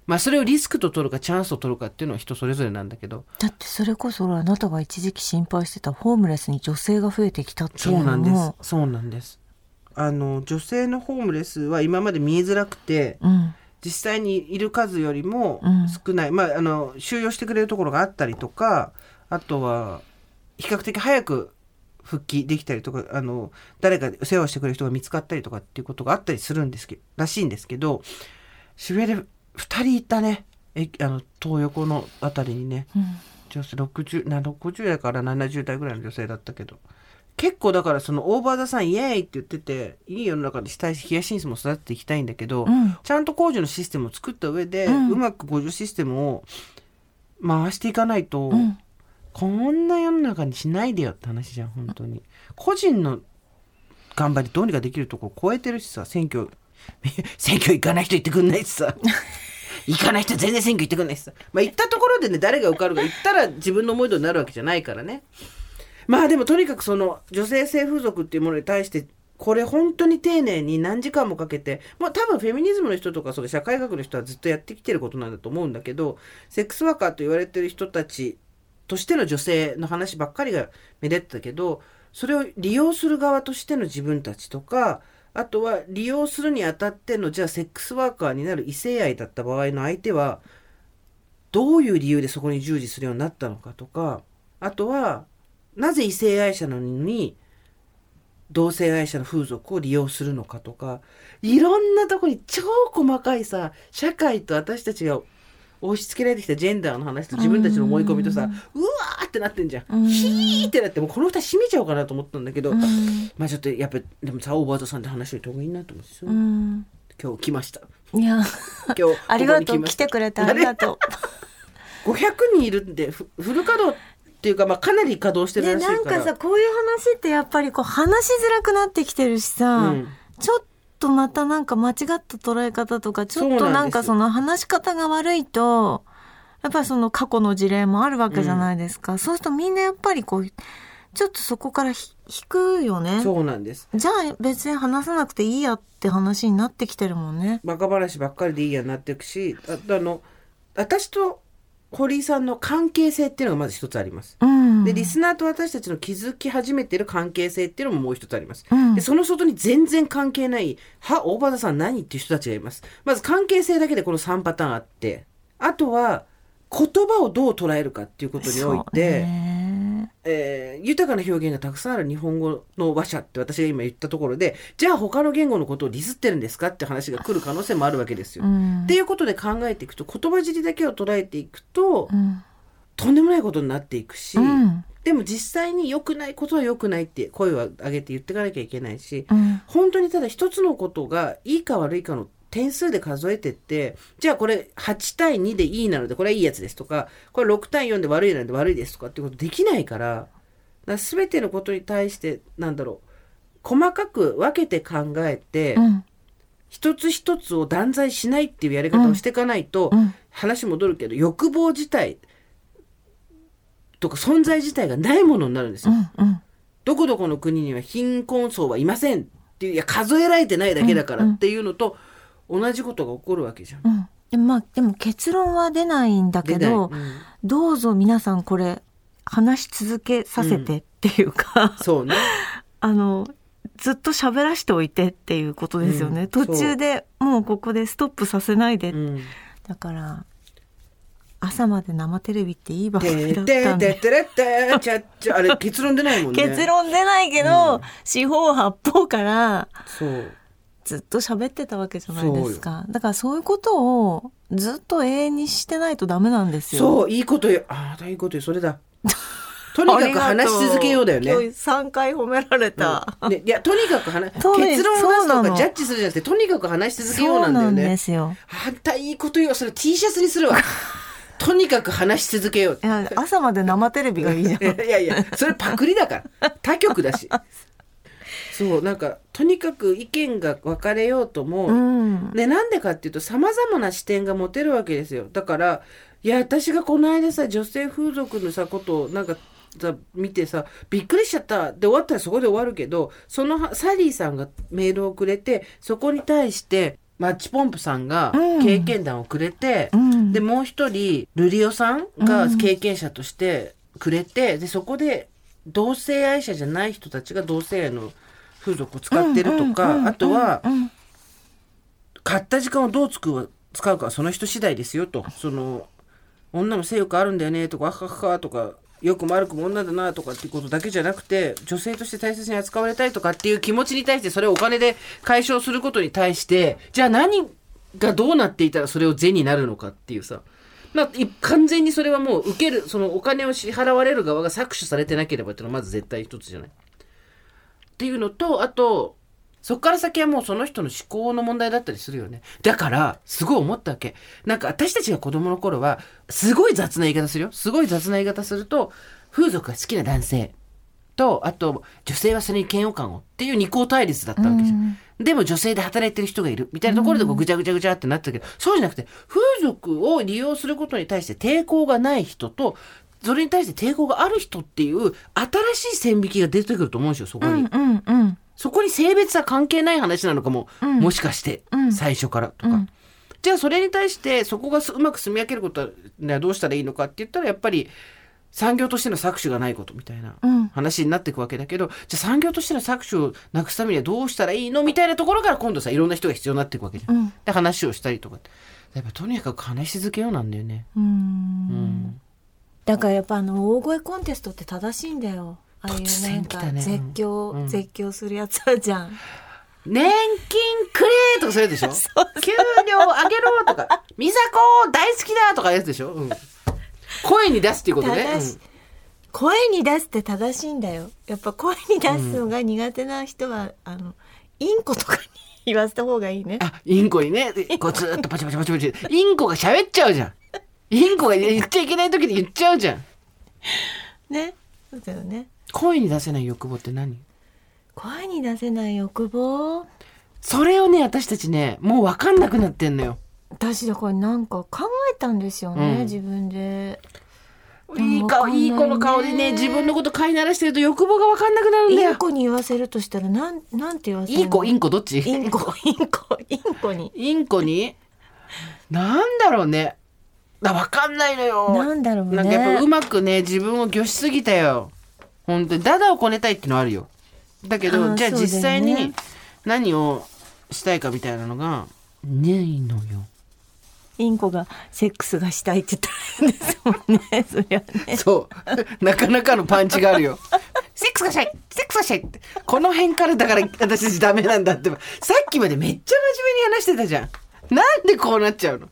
まあそれをリスクと取るかチャンスと取るかっていうのは人それぞれなんだけどだってそれこそあなたが一時期心配してたホームレスに女性が増えてきたっていそううなんですのも。そうなんです。あの女性のホームレスは今まで見えづらくてうん。実際にいる数よりもうん少ない、まああの収容してくれるところがあったりとかあとは比較的早く復帰できたりとかあの誰か世話をしてくれる人が見つかったりとかっていうことがあったりするんですけらしいんですけど渋谷で2人いたね。えあの東横のあたりにね。うん。女性60な60代から70代ぐらいの女性だったけど。結構だからそのオーバーザさんイエーイって言ってていい世の中にしたいしヒヤシンスも育てていきたいんだけど、うん。ちゃんと工事のシステムを作った上で、ううんまく工事システムを回していかないと、うんこんな世の中にしないでよって話じゃん本当に。個人の頑張りどうにかできるとこ超えてるしさ選挙 *laughs* 選挙行かない人行ってくんないしさ。行かない人全然選挙行ってくんないしさ。まあ行ったところでね誰が受かるか行ったら自分の思い通りになるわけじゃないからね。まあでもとにかくその女性性風俗っていうものに対してこれ本当に丁寧に何時間もかけて、まあ多分フェミニズムの人とかそ社会学の人はずっとやってきてることなんだと思うんだけど、セックスワーカーと言われてる人たちとしての女性の話ばっかりが目立ったけど、それを利用する側としての自分たちとか、あとは利用するにあたっての、じゃあセックスワーカーになる異性愛だった場合の相手は、どういう理由でそこに従事するようになったのかとか、あとは、なぜ異性愛者のに、同性愛者の風俗を利用するのかとか、いろんなとこに超細かいさ、社会と私たちが押し付けられてきたジェンダーの話と自分たちの思い込みとさ、うわーってなってんじゃん。ヒーってなって、もうこの二人閉めちゃおうかなと思ったんだけど、まあちょっとやっぱ、でもさ、オーバードさんで話しといた方がいいなと思うん。ですよ。うん今日来ました。いや今日、ありがとう。来てくれてありがと500人いるんで、ふフル稼働っていうか、まあかなり稼働してるらしいから。なんかさこういう話ってやっぱりこう話しづらくなってきてるしさ、うん。ちょっとまたなんか間違った捉え方とかちょっとなんかその話し方が悪いとやっぱりその過去の事例もあるわけじゃないですか、そうするとみんなやっぱりこうちょっとそこからひ引くよねそうなんです。じゃあ別に話さなくていいやって話になってきてるもんね。バカ話ばっかりでいいやになっていくし、ああの、私と堀井さんの関係性っていうのがまず一つあります。うん、で、リスナーと私たちの気づき始めてる関係性っていうのももう一つあります。うんで、その外に全然関係ない、は、大場田さん何っていう人たちがいます。まず関係性だけでこの3パターンあって、あとは、言葉をどう捉えるかっていうことにおいて、ね。えー豊かな表現がたくさんある日本語の話者って私が今言ったところで、じゃあ他の言語のことをディスってるんですかって話が来る可能性もあるわけですよ。うん。っていうことで考えていくと、言葉尻だけを捉えていくと、うん。とんでもないことになっていくし、うん。でも実際に良くないことは良くないって声を上げて言っていかなきゃいけないし、うん。本当にただ一つのことがいいか悪いかの点数で数えてって、じゃあこれ8対2でいいなのでこれはいいやつですとか、これ6対4で悪いなので悪いですとかってことできないから、だ全てのことに対して、なんだろう、細かく分けて考えて、うん。一つ一つを断罪しないっていうやり方をしていかないと、うん。話戻るけど、欲望自体とか存在自体がないものになるんですよ。どこどこの国には貧困層はいませんっていう、いや、数えられてないだけだからっていうのと、同じことが起こるわけじゃん。うんでまあでも結論は出ないんだけど、うんどうぞ皆さんこれ話し続けさせてっていうか、そうね。*laughs* あのずっと喋らしておいてっていうことですよね、うん途中でもうここでストップさせないで、うん。だから朝まで生テレビっていい番組てだっっててんでってれってちゃっちゃ、あれ結論出ないもんね。結論出ないけど、四方八方からそう。ずっと喋ってたわけじゃないですかだからそういうことをずっと永遠にしてないとダメなんですよそう、いいことよ。ああ、いいことよ。それだ。*laughs* とにかく話し続けようだよね。今日3回褒められた、うんねいや、とにかく話、*laughs* 結論を出すとかジャッジするじゃなくて、とにかく話し続けようなんだよね。ですよあんたいいことよ。それ T シャツにするわ。*laughs* とにかく話し続けよう朝まで生テレビがいいじゃんいやいや、それパクリだから。他局だし。そう、なんか、とにかく意見が分かれようとも、うんで、なんでかっていうと、様々な視点が持てるわけですよ。だから、いや、私がこの間さ、女性風俗のさ、ことを、なんか、さ見てさ、びっくりしちゃった。で、終わったらそこで終わるけど、その、サリーさんがメールをくれて、そこに対して、マッチポンプさんがうん経験談をくれて、うんで、もう一人、ルリオさんが経験者としてくれて、で、そこで、同性愛者じゃない人たちが同性愛の風俗を使ってるとか、あとは、うん買った時間をどう使う使うかはその人次第ですよと。その、女も性欲あるんだよねとか、あははとか、よくも悪くも女だなとかっていうことだけじゃなくて、女性として大切に扱われたいとかっていう気持ちに対して、それをお金で解消することに対して、じゃあ何がどうなっていたらそれを善になるのかっていうさ。まあ、い完全にそれはもう受ける、そのお金を支払われる側が搾取されてなければっていうのはまず絶対一つじゃない。っていうのと、あと、そっから先はもうその人の思考の問題だったりするよね。だから、すごい思ったわけ。なんか私たちが子供の頃は、すごい雑な言い方するよ。すごい雑な言い方すると、風俗が好きな男性と、あと、女性はそれに嫌悪感をっていう二項対立だったわけじゃん。でも女性で働いてる人がいるみたいなところでこうぐちゃぐちゃぐちゃってなってたけど、そうじゃなくて、風俗を利用することに対して抵抗がない人と、それに対して抵抗がある人っていう新しい線引きが出てくると思うんですよ、そこに。うんうんうん。そこに性別は関係ない話なのかも、うん。もしかして、うん。最初からとか、うん。じゃあそれに対してそこがすうまく住み分けることはどうしたらいいのかって言ったらやっぱり産業としての搾取がないことみたいなうん。話になっていくわけだけど、じゃあ産業としての搾取をなくすためにはどうしたらいいのみたいなところから今度さいろんな人が必要になっていくわけじゃん。うん。で話をしたりとかやっぱとにかく話し続けようなんだよね。うんだからやっぱあの大声コンテストって正しいんだよ。ああいう突なんか絶叫、うん。絶叫するやつあるじゃん。年金くれとかそういうでしょ？*laughs* 給料上げろとか、美佐子大好きだとかやつでしょ、うん、声に出すっていうことね。声に出すって正しいんだよ。やっぱ声に出すのが苦手な人は、あのインコとかに言わせた方がいいね。あ、インコにね、こうずーっとパチパチパチパチ。インコが喋っちゃうじゃん。インコが言っちゃいけない時に言っちゃうじゃん。ね。そうだよね。声に出せない欲望って何？声に出せない欲望？それをね、私たちね、もう分かんなくなってんのよ。私だからなんか考えたんですよね、うん。自分で。いい顔、いね。いい子の顔でね、自分のこと飼いならしてると欲望が分かんなくなるんだよ。インコに言わせるとしたらなんなんて言わせるの？いい子、インコどっち？インコインコインコに。インコに？なんだろうね。あ、わかんないのよ。なんだろうねなんかやっぱうまくね、自分を御しすぎたよ。本当に。ダダをこねたいっていうのはあるよ。だけあど、じゃあ実際に何をしたいかみたいなのが、ないのよ。インコがセックスがしたいって言ったんですもんねそりゃねそう。なかなかのパンチがあるよ。セックスがしたいセックスがしたいって。この辺からだから私たちダメなんだって。さっきまでめっちゃ真面目に話してたじゃん。なんでこうなっちゃうの？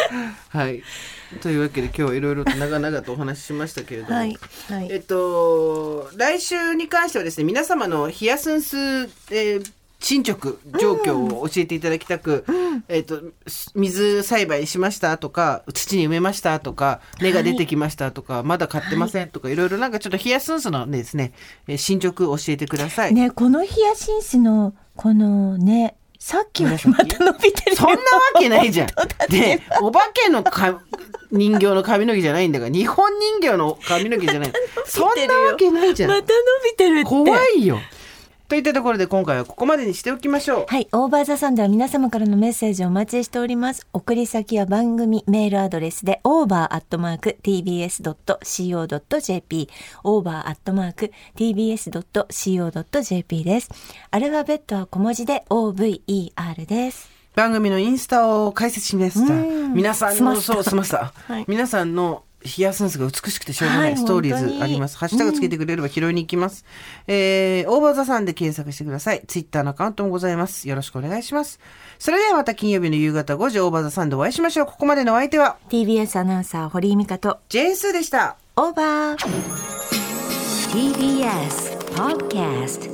*laughs* はい。というわけで今日はいろいろと長々とお話ししましたけれども。はいはいえっと、来週に関してはですね、皆様のヒヤスンス、えー進捗状況を教えていただきたく、えっと、水栽培しましたとか、土に埋めましたとか、根が出てきましたとか、まだ買ってませんとか、いろいろなんかちょっとヒヤスンスのですね、えー進捗を教えてください。ねこのヒヤシンスのこのねさっき *laughs* また伸びてるそんなわけないじゃん。で、お化けのか人形の髪の毛じゃないんだから、日本人形の髪の毛じゃない。*laughs* そんなわけないじゃん。また伸びてるって怖いよ。といったところで今回はここまでにしておきましょう。はい。オーバーザさんでは皆様からのメッセージをお待ちしております。送り先は番組メールアドレスで over.tbs.co.jp over.tbs.co.jp です。アルファベットは小文字で over です。番組のインスタを開設しました。うん皆さんの、そう、済ました。*laughs* はい皆さんのヒヤシンスが美しくてしょうがなはいいストーリーズあります。ハッシュタグつけてくれれば拾いに行きます。えー、 OVER THE SUN で検索してください。ツイッターのアカウントもございます。よろしくお願いします。それではまた金曜日の夕方5時 OVER THE SUN でお会いしましょう。ここまでのお相手は TBS アナウンサー堀井美香とジェーンスーでした。オーバー TBS Podcast